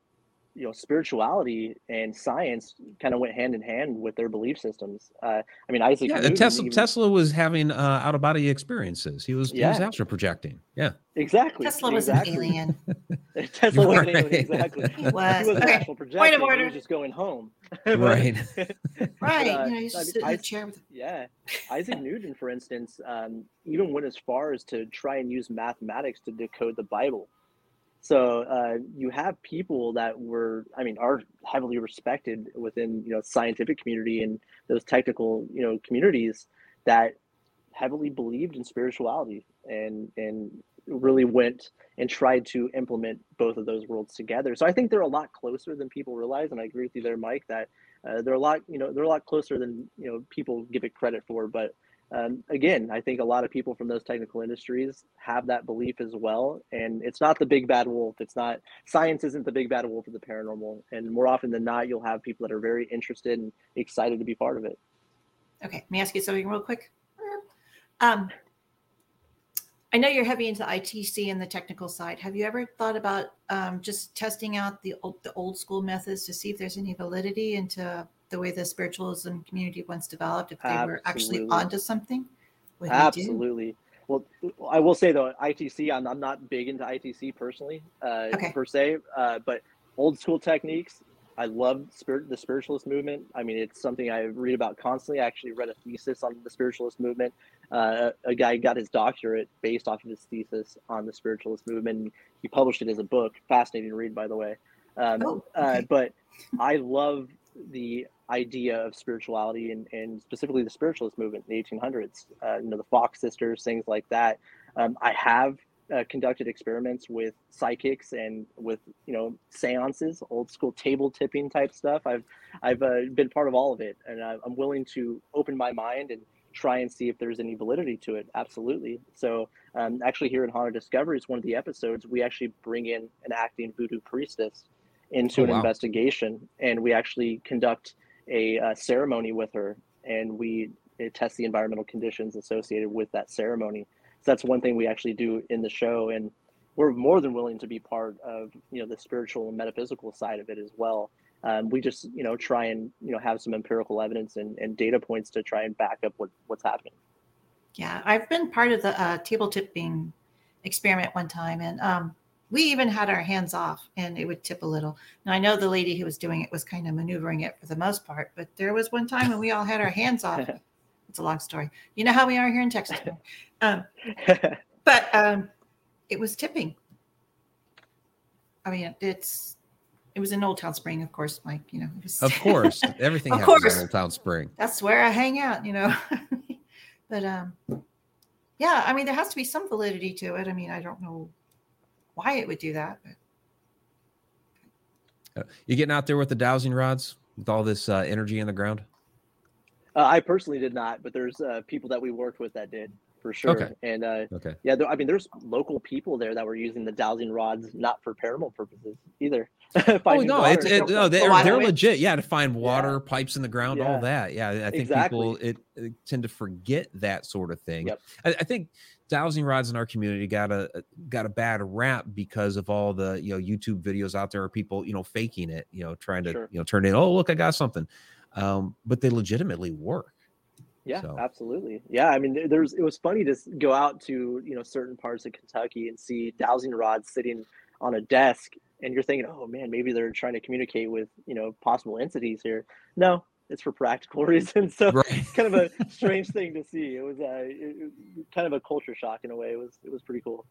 you know spirituality and science kind of went hand in hand with their belief systems. Uh, i mean isaac yeah, Newton tesla even, tesla was having uh, out of body experiences he was yeah. he was astral projecting. Yeah. Exactly. Tesla exactly. was an alien. Tesla was an alien exactly. He was, he was okay. astral projecting Point of order. he was just going home. Right. Right uh, you know, he's just I mean, chair with... yeah. Isaac newton for instance um, even went as far as to try and use mathematics to decode the bible so uh, you have people that were, I mean, are heavily respected within you know scientific community and those technical you know communities that heavily believed in spirituality and and really went and tried to implement both of those worlds together. So I think they're a lot closer than people realize, and I agree with you there, Mike. That uh, they're a lot, you know, they're a lot closer than you know people give it credit for. But um, again, I think a lot of people from those technical industries have that belief as well. And it's not the big bad wolf. It's not science isn't the big bad wolf of the paranormal. And more often than not, you'll have people that are very interested and excited to be part of it. Okay, let me ask you something real quick. Um, I know you're heavy into ITC and the technical side. Have you ever thought about um, just testing out the old, the old school methods to see if there's any validity into the way the spiritualism community once developed if they Absolutely. were actually onto something Absolutely. Well, I will say though, ITC, I'm, I'm not big into ITC personally, uh, okay. per se, uh, but old school techniques. I love spirit, the spiritualist movement. I mean, it's something I read about constantly. I actually read a thesis on the spiritualist movement. Uh, a guy got his doctorate based off of his thesis on the spiritualist movement. He published it as a book. Fascinating to read, by the way. Um, oh, uh, okay. but I love the idea of spirituality and, and specifically the spiritualist movement in the 1800s, uh, you know, the Fox sisters, things like that. Um, I have uh, conducted experiments with psychics and with, you know, seances, old school table tipping type stuff. I've, I've uh, been part of all of it and I'm willing to open my mind and try and see if there's any validity to it. Absolutely. So um, actually here in Haunted Discoveries, one of the episodes, we actually bring in an acting voodoo priestess into oh, an wow. investigation and we actually conduct a uh, ceremony with her and we test the environmental conditions associated with that ceremony. So that's one thing we actually do in the show and we're more than willing to be part of you know the spiritual and metaphysical side of it as well. Um, we just you know try and you know have some empirical evidence and, and data points to try and back up what, what's happening. Yeah i've been part of the uh, table tipping experiment one time and um, we even had our hands off and it would tip a little. Now I know the lady who was doing it was kind of maneuvering it for the most part, but there was one time when we all had our hands off. it's a long story. You know how we are here in Texas. Um, but um, it was tipping. I mean, it's it was in Old Town Spring, of course, Mike. You know, was, of course, everything of happens course. in Old Town Spring. That's where I hang out. You know, but um, yeah, I mean, there has to be some validity to it. I mean, I don't know why it would do that. But. Uh, you getting out there with the dowsing rods with all this uh, energy in the ground? Uh, I personally did not, but there's uh, people that we worked with that did for sure. Okay. And uh, okay. yeah, there, I mean, there's local people there that were using the dowsing rods not for paranormal purposes either. oh no, it's it, no, they're they're legit. Yeah, to find water, yeah. pipes in the ground, yeah. all that. Yeah, I think exactly. people it, it, tend to forget that sort of thing. Yep. I, I think dowsing rods in our community got a got a bad rap because of all the you know YouTube videos out there of people you know faking it, you know, trying to sure. you know turn in. Oh, look, I got something, um, but they legitimately work. Yeah, so. absolutely. Yeah, I mean, there's it was funny to go out to you know certain parts of Kentucky and see dowsing rods sitting on a desk, and you're thinking, oh man, maybe they're trying to communicate with you know possible entities here. No, it's for practical reasons. So right. kind of a strange thing to see. It was uh, it, kind of a culture shock in a way. It was it was pretty cool.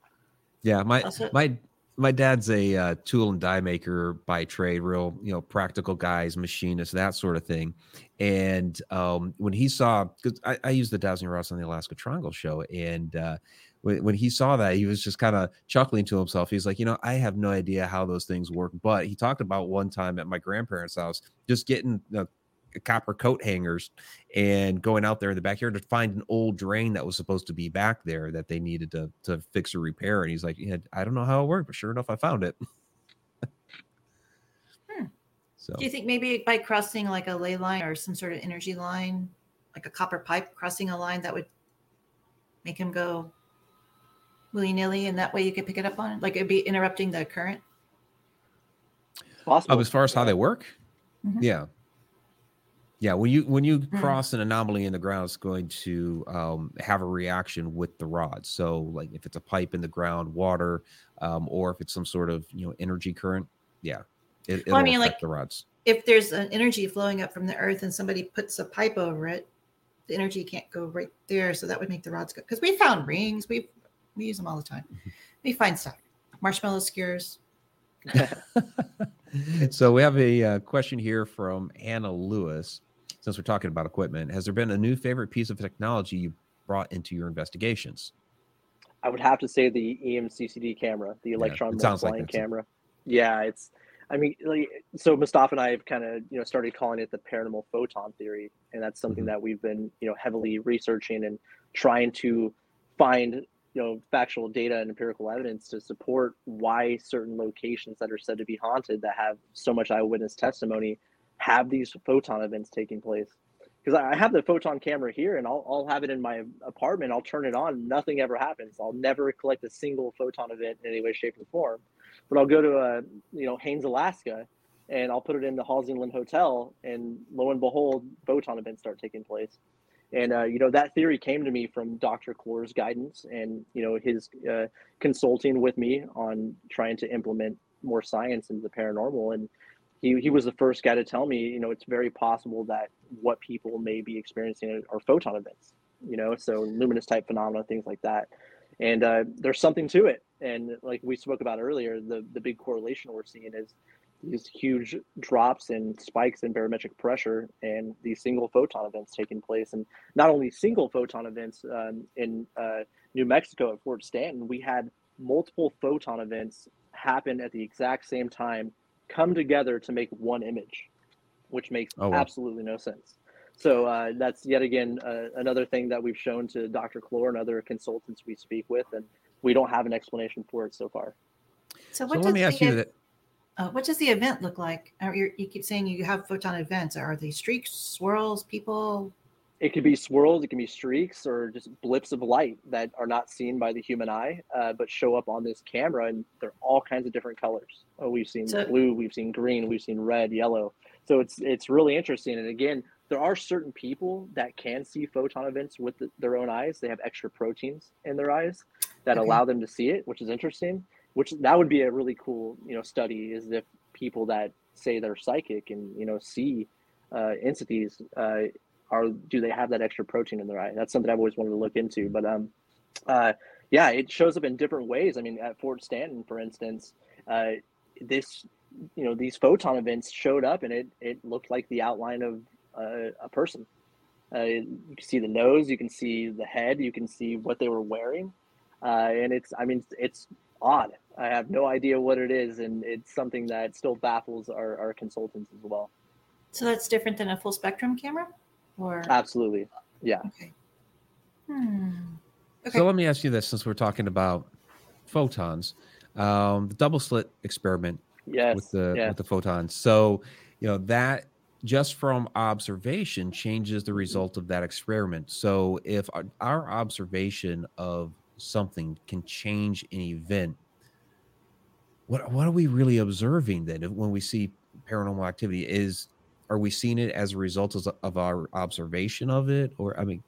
Yeah, my my my dad's a uh, tool and die maker by trade, real you know practical guys, machinist, that sort of thing. And um, when he saw, because I, I use the dowsing rods on the Alaska Triangle show, and uh, when, when he saw that, he was just kind of chuckling to himself. He's like, you know, I have no idea how those things work. But he talked about one time at my grandparents' house, just getting the copper coat hangers and going out there in the backyard to find an old drain that was supposed to be back there that they needed to to fix or repair. And he's like, yeah, I don't know how it worked, but sure enough, I found it. hmm. So, do you think maybe by crossing like a ley line or some sort of energy line, like a copper pipe crossing a line, that would make him go willy nilly, and that way you could pick it up on it? Like it'd be interrupting the current. Possible. Oh, as far as how they work, mm-hmm. yeah, yeah. When you when you mm-hmm. cross an anomaly in the ground, it's going to um, have a reaction with the rod. So, like if it's a pipe in the ground, water, um, or if it's some sort of you know energy current, yeah, it, well, I mean, like the rods. If there's an energy flowing up from the earth and somebody puts a pipe over it, the energy can't go right there. So that would make the rods go. Because we found rings, we we use them all the time. Mm-hmm. We find stuff, marshmallow skewers. so we have a uh, question here from Anna Lewis. Since we're talking about equipment, has there been a new favorite piece of technology you brought into your investigations? I would have to say the EMCCD camera, the electron yeah, multiplying like camera. Yeah, it's. I mean, like, so Mustafa and I have kind of you know started calling it the paranormal photon theory, and that's something mm-hmm. that we've been you know heavily researching and trying to find you know factual data and empirical evidence to support why certain locations that are said to be haunted that have so much eyewitness testimony have these photon events taking place because I have the photon camera here and I'll, I'll have it in my apartment. I'll turn it on. Nothing ever happens. I'll never collect a single photon event in any way, shape, or form. But I'll go to a, you know, Haines, Alaska, and I'll put it in the Halsingland Hotel, and lo and behold, photon events start taking place. And uh, you know that theory came to me from Dr. Kloor's guidance, and you know his uh, consulting with me on trying to implement more science into the paranormal. And he he was the first guy to tell me, you know, it's very possible that what people may be experiencing are photon events. You know, so luminous type phenomena, things like that. And uh, there's something to it. And like we spoke about earlier, the the big correlation we're seeing is these huge drops and spikes in barometric pressure and these single photon events taking place. And not only single photon events um, in uh, New Mexico at Fort Stanton, we had multiple photon events happen at the exact same time, come together to make one image, which makes oh, wow. absolutely no sense. So uh, that's yet again uh, another thing that we've shown to Dr. Kloor and other consultants we speak with, and we don't have an explanation for it so far. So, what so let me ask you that uh, what does the event look like? you keep saying you have photon events. Are they streaks, swirls, people? It could be swirls, it can be streaks, or just blips of light that are not seen by the human eye, uh, but show up on this camera, and they're all kinds of different colors. Oh, we've seen so, blue, we've seen green, we've seen red, yellow. So it's it's really interesting. And again, there are certain people that can see photon events with the, their own eyes. They have extra proteins in their eyes that okay. allow them to see it, which is interesting which that would be a really cool you know study is if people that say they're psychic and you know see uh, entities uh, are do they have that extra protein in their eye? That's something i've always wanted to look into but um uh, yeah it shows up in different ways. I mean at fort stanton for instance uh, this you know these photon events showed up and it it looked like the outline of uh, a person. Uh, you can see the nose you can see the head you can see what they were wearing. Uh, and it's i mean it's odd. I have no idea what it is, and it's something that still baffles our, our consultants as well. So that's different than a full spectrum camera, or absolutely, yeah. Okay. Hmm. Okay. So let me ask you this: since we're talking about photons, um, the double slit experiment yes, with the yeah. with the photons. So you know that just from observation changes the result of that experiment. So if our, our observation of something can change an event what what are we really observing then when we see paranormal activity is are we seeing it as a result of, of our observation of it? Or i mean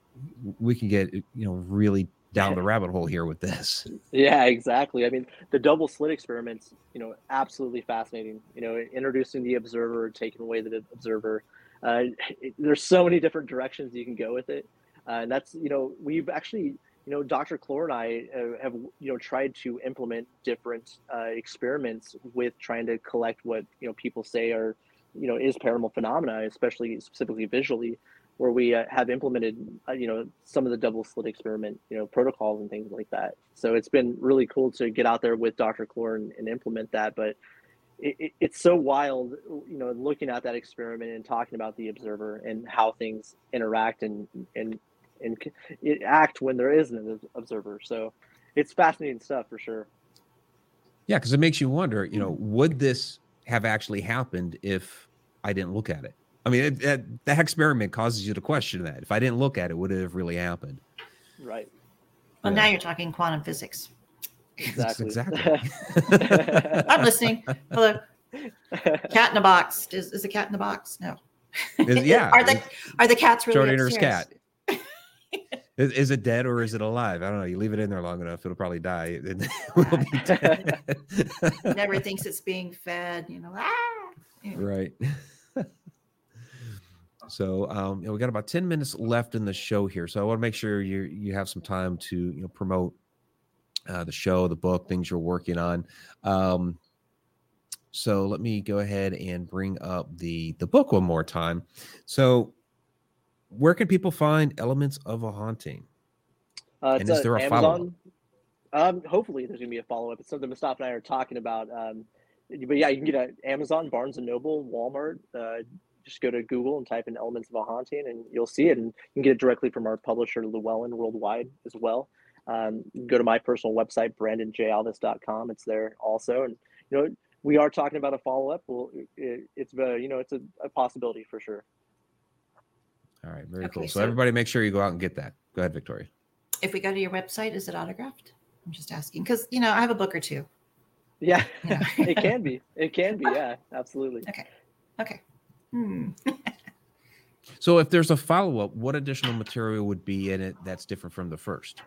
we can get you know really down the rabbit hole here with this. Yeah exactly. I mean the double slit experiments you know absolutely fascinating. You know introducing the observer taking away the observer. Uh, it, there's so many different directions you can go with it. Uh, and that's you know we've actually you know, Dr. Kloor and I have, you know, tried to implement different uh, experiments with trying to collect what, you know, people say are, you know, is paranormal phenomena, especially specifically visually. where we uh, have implemented uh, you know some of the double slit experiment you know protocols and things like that so it's been really cool to get out there with dr kloor and, and implement that but it, it, it's so wild you know looking at that experiment and talking about the observer and how things interact and and and act when there is an observer so it's fascinating stuff for sure yeah because it makes you wonder you know would this have actually happened if i didn't look at it I mean, it, it, that experiment causes you to question that. If I didn't look at it, would it have really happened? Right. Well, yeah. now you're talking quantum physics. Exactly. exactly. I'm listening. Hello. Cat in a box. Is, is a cat in the box? No. Is, yeah. are the are the cats really Schrodinger's cat? is, is, it dead or is it alive? I don't know. You leave it in there long enough, it'll probably die. It will be Never thinks it's being fed. You know. Ah! Right. So um, you know, we got about ten minutes left in the show here, so I want to make sure you you have some time to you know promote uh, the show, the book, things you're working on. Um, so let me go ahead and bring up the the book one more time. So, where can people find elements of a haunting? Uh, and is there a follow up? Um, hopefully, there's gonna be a follow up. It's something Mustafa and I are talking about. Um, but yeah, you can get it Amazon, Barnes and Noble, Walmart, uh, just go to Google and type in elements of a haunting and you'll see it. And you can get it directly from our publisher, Llewellyn Worldwide, as well. Um, go to my personal website, brandonjalvis.com. It's there also. And, you know, we are talking about a follow up. Well, it, it's, a, you know, it's a, a, possibility for sure. All right. Very okay, cool. So, so everybody make sure you go out and get that. Go ahead, Victoria. If we go to your website, is it autographed? I'm just asking because, you know, I have a book or two. Yeah, yeah. it can be. It can be. Yeah, absolutely. Okay. Okay. Hmm. so if there's a follow-up, what additional material would be in it that's different from the first?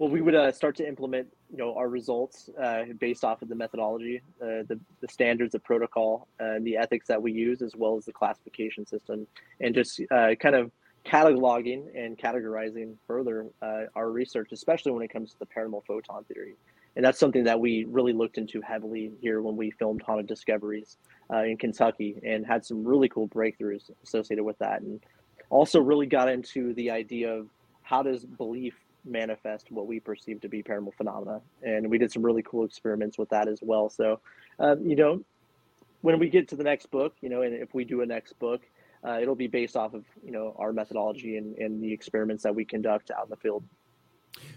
Well, we would uh, start to implement, you know, our results uh, based off of the methodology, uh, the, the standards of protocol, and the ethics that we use, as well as the classification system, and just uh, kind of cataloging and categorizing further uh, our research, especially when it comes to the paranormal photon theory. And that's something that we really looked into heavily here when we filmed haunted discoveries uh, in kentucky and had some really cool breakthroughs associated with that. And also really got into the idea of how does belief manifest what we perceive to be paranormal phenomena. And we did some really cool experiments with that as well. So uh, you know when we get to the next book you know and if we do a next book uh, it'll be based off of you know our methodology and, and the experiments that we conduct out in the field.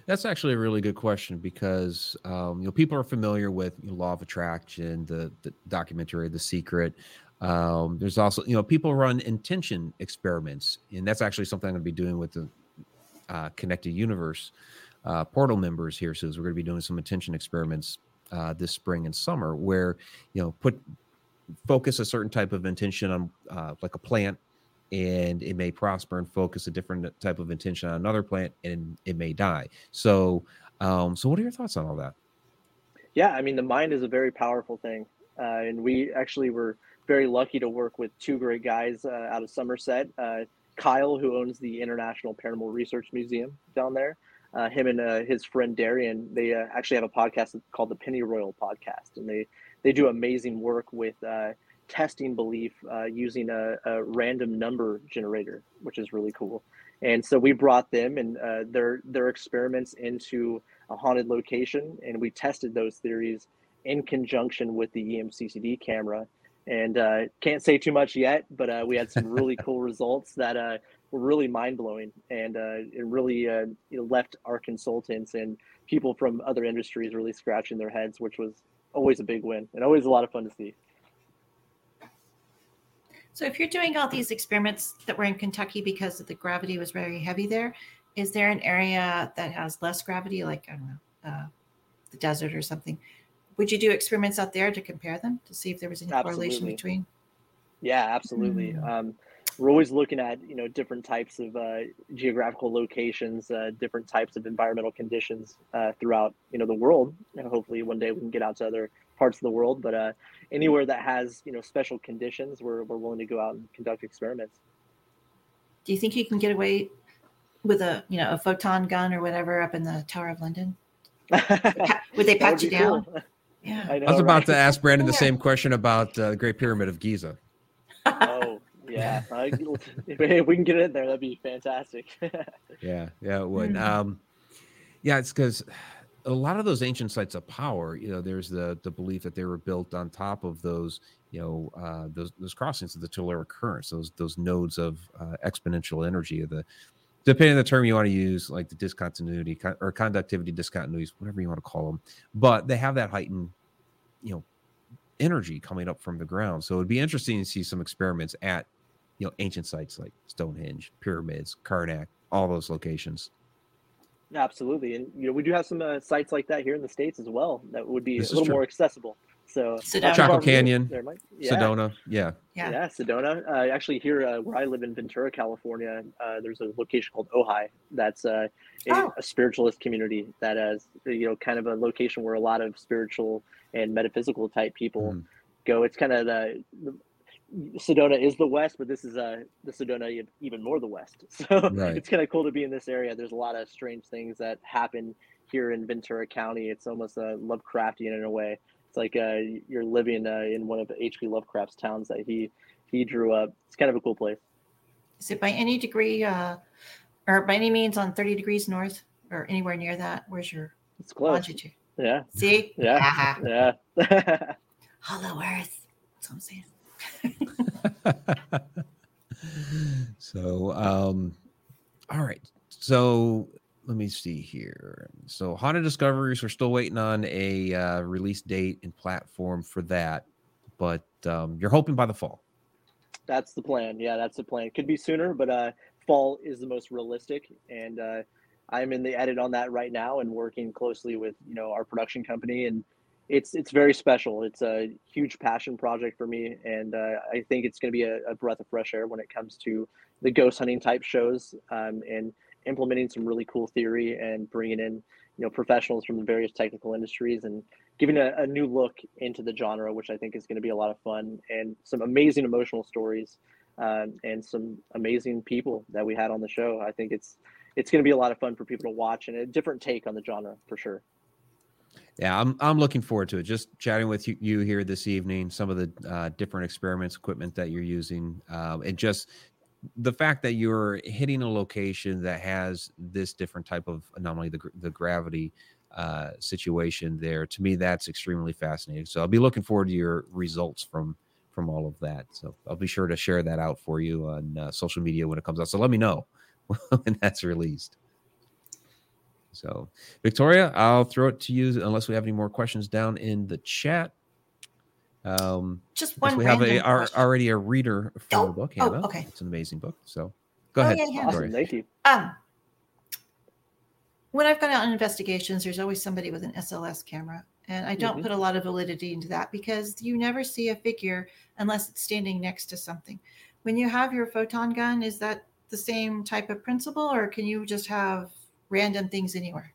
That's actually a really good question because um, you know people are familiar with you know, law of attraction, the, the documentary The Secret. Um, there's also you know people run intention experiments, and that's actually something I'm going to be doing with the uh, Connected Universe uh, portal members here. So we're going to be doing some intention experiments uh, this spring and summer, where you know put focus a certain type of intention on uh, like a plant and it may prosper and focus a different type of intention on another plant and it may die so um so what are your thoughts on all that yeah i mean the mind is a very powerful thing uh, and we actually were very lucky to work with two great guys uh, out of somerset kyle who owns the international paranormal research museum down there uh, him and uh, his friend darian they uh, actually have a podcast called the pennyroyal podcast and they they do amazing work with testing belief uh, using a, a, random number generator, which is really cool. And so we brought them and uh, their their experiments into a haunted location, and we tested those theories in conjunction with the EMCCD camera. And uh, can't say too much yet, but uh, we had some really cool results that uh, were really mind blowing, and uh, it really you know, left our consultants and people from other industries really scratching their heads, which was always a big win and always a lot of fun to see. So if you're doing all these experiments that were in Kentucky because the gravity was very heavy there, is there an area that has less gravity, like I don't know, uh, the desert or something? Would you do experiments out there to compare them to see if there was any absolutely. correlation between? Yeah, absolutely. Mm. Um, we're always looking at you know different types of uh, geographical locations, uh, different types of environmental conditions uh, throughout you know the world. And hopefully one day we can get out to other parts of the world. But uh, anywhere that has you know special conditions, we're we're willing to go out and conduct experiments. Do you think you can get away with a you know a photon gun or whatever up in the Tower of London? would they pat you down? Cool. Yeah, I, know, I was about right? to ask Brandon the same question about uh, the Great Pyramid of Giza. oh Yeah, if we can get in there, that'd be fantastic. yeah, yeah, it would. Mm-hmm. Um, yeah, it's because a lot of those ancient sites of power, you know, there's the the belief that they were built on top of those, you know, uh, those those crossings of the telluric currents, those those nodes of uh, exponential energy of the, depending on the term you want to use, like the discontinuity or conductivity discontinuities, whatever you want to call them. But they have that heightened, you know, energy coming up from the ground. So it'd be interesting to see some experiments at, you know, ancient sites like Stonehenge, pyramids, Karnak, all those locations. Absolutely, and you know we do have some uh, sites like that here in the states as well that would be this a little more accessible. So Sedona. Chaco Canyon, there, yeah. Sedona, yeah, yeah, yeah Sedona. Uh, actually, here uh, where I live in Ventura, California, uh, there's a location called Ojai. That's uh, a, oh. a, spiritualist community that has you know kind of a location where a lot of spiritual and metaphysical type people mm. go. It's kind of the, the Sedona is the west, but this is uh the Sedona even more the west. So right. it's kind of cool to be in this area. There's a lot of strange things that happen here in Ventura County. It's almost a uh, Lovecraftian in a way. It's like uh, you're living uh, in one of H.P. Lovecraft's towns that he he drew up. It's kind of a cool place. Is it by any degree uh, or by any means on 30 degrees north or anywhere near that? Where's your it's close. longitude? Yeah. See? Yeah. yeah. Hollow Earth. That's what I'm saying. so, um, all right. So let me see here. So, Haunted Discoveries, we're still waiting on a uh, release date and platform for that, but um, you're hoping by the fall. That's the plan. Yeah, that's the plan. Could be sooner, but uh, fall is the most realistic, and uh, I'm in the edit on that right now and working closely with you know our production company and it's it's very special. It's a huge passion project for me, and uh, I think it's going to be a, a, breath of fresh air when it comes to the ghost hunting type shows um, and implementing some really cool theory and bringing in you know professionals from the various technical industries and giving a, a new look into the genre, which I think is going to be a lot of fun and some amazing emotional stories um, and some amazing people that we had on the show. I think it's it's going to be a lot of fun for people to watch and a different take on the genre for sure. Yeah, I'm I'm looking forward to it. Just chatting with you, here this evening, some of the uh, different experiments, equipment that you're using, um, and just the fact that you're hitting a location that has this different type of anomaly, the the gravity uh, situation there. To me, that's extremely fascinating. So I'll be looking forward to your results from from all of that. So I'll be sure to share that out for you on uh, social media when it comes out. So let me know when that's released. So, Victoria, I'll throw it to you unless we have any more questions down in the chat. Um, Just one. We have a, our, already a reader for oh, the book. Hannah. Oh, okay. It's an amazing book. So, go oh, ahead. Yeah, yeah. Awesome. Thank you. Um, when I've gone out on investigations, there's always somebody with an SLS camera. And I don't mm-hmm. put a lot of validity into that because you never see a figure unless it's standing next to something. When you have your photon gun, is that the same type of principle, or can you just have random things anywhere.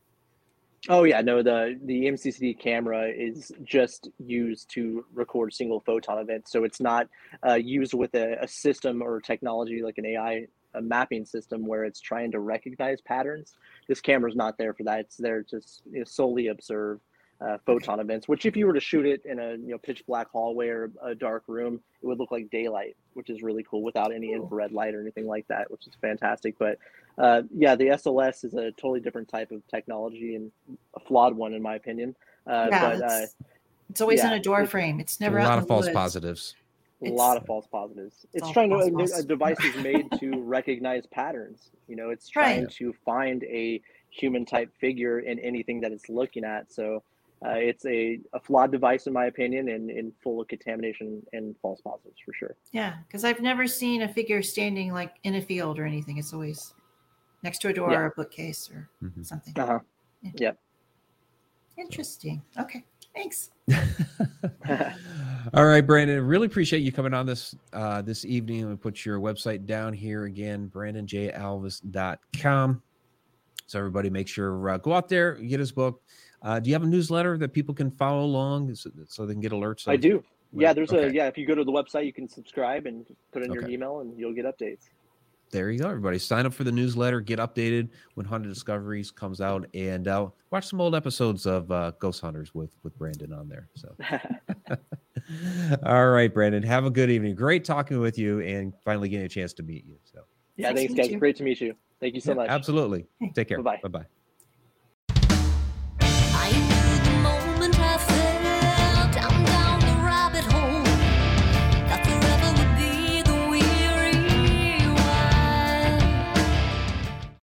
Oh yeah, no. The the MCCD camera is just used to record single photon events, so it's not uh, used with a, a, system or technology like an AI a mapping system where it's trying to recognize patterns. This camera is not there for that. It's there to you know, solely observe uh, photon events, which if you were to shoot it in a you know pitch black hallway or a dark room, it would look like daylight, which is really cool without any infrared light or anything like that, which is fantastic. But uh, yeah, the SLS is a totally different type of technology and a flawed one in my opinion. Uh, yeah, but uh, it's always yeah, in a door frame. It's never a lot of false woods. positives. A lot of false positives. It's, it's trying to a, a device is made to recognize patterns. You know, it's trying right. to find a human type figure in anything that it's looking at. So uh, it's a, a flawed device in my opinion and, and full of contamination and false positives for sure yeah because i've never seen a figure standing like in a field or anything it's always next to a door yeah. or a bookcase or mm-hmm. something uh-huh yeah. yep interesting okay thanks all right brandon really appreciate you coming on this uh this evening we put your website down here again brandonjalvis.com so everybody make sure uh, go out there get his book uh, do you have a newsletter that people can follow along so, so they can get alerts? I do. Yeah, there's okay. a yeah. If you go to the website, you can subscribe and put in okay. your email, and you'll get updates. There you go, everybody. Sign up for the newsletter. Get updated when Haunted Discoveries comes out, and uh, watch some old episodes of uh, Ghost Hunters with with Brandon on there. So, All right, Brandon. Have a good evening. Great talking with you and finally getting a chance to meet you. So yeah, thanks, guys. Great to meet you. Thank you so yeah, much. Absolutely. Take care. Bye bye.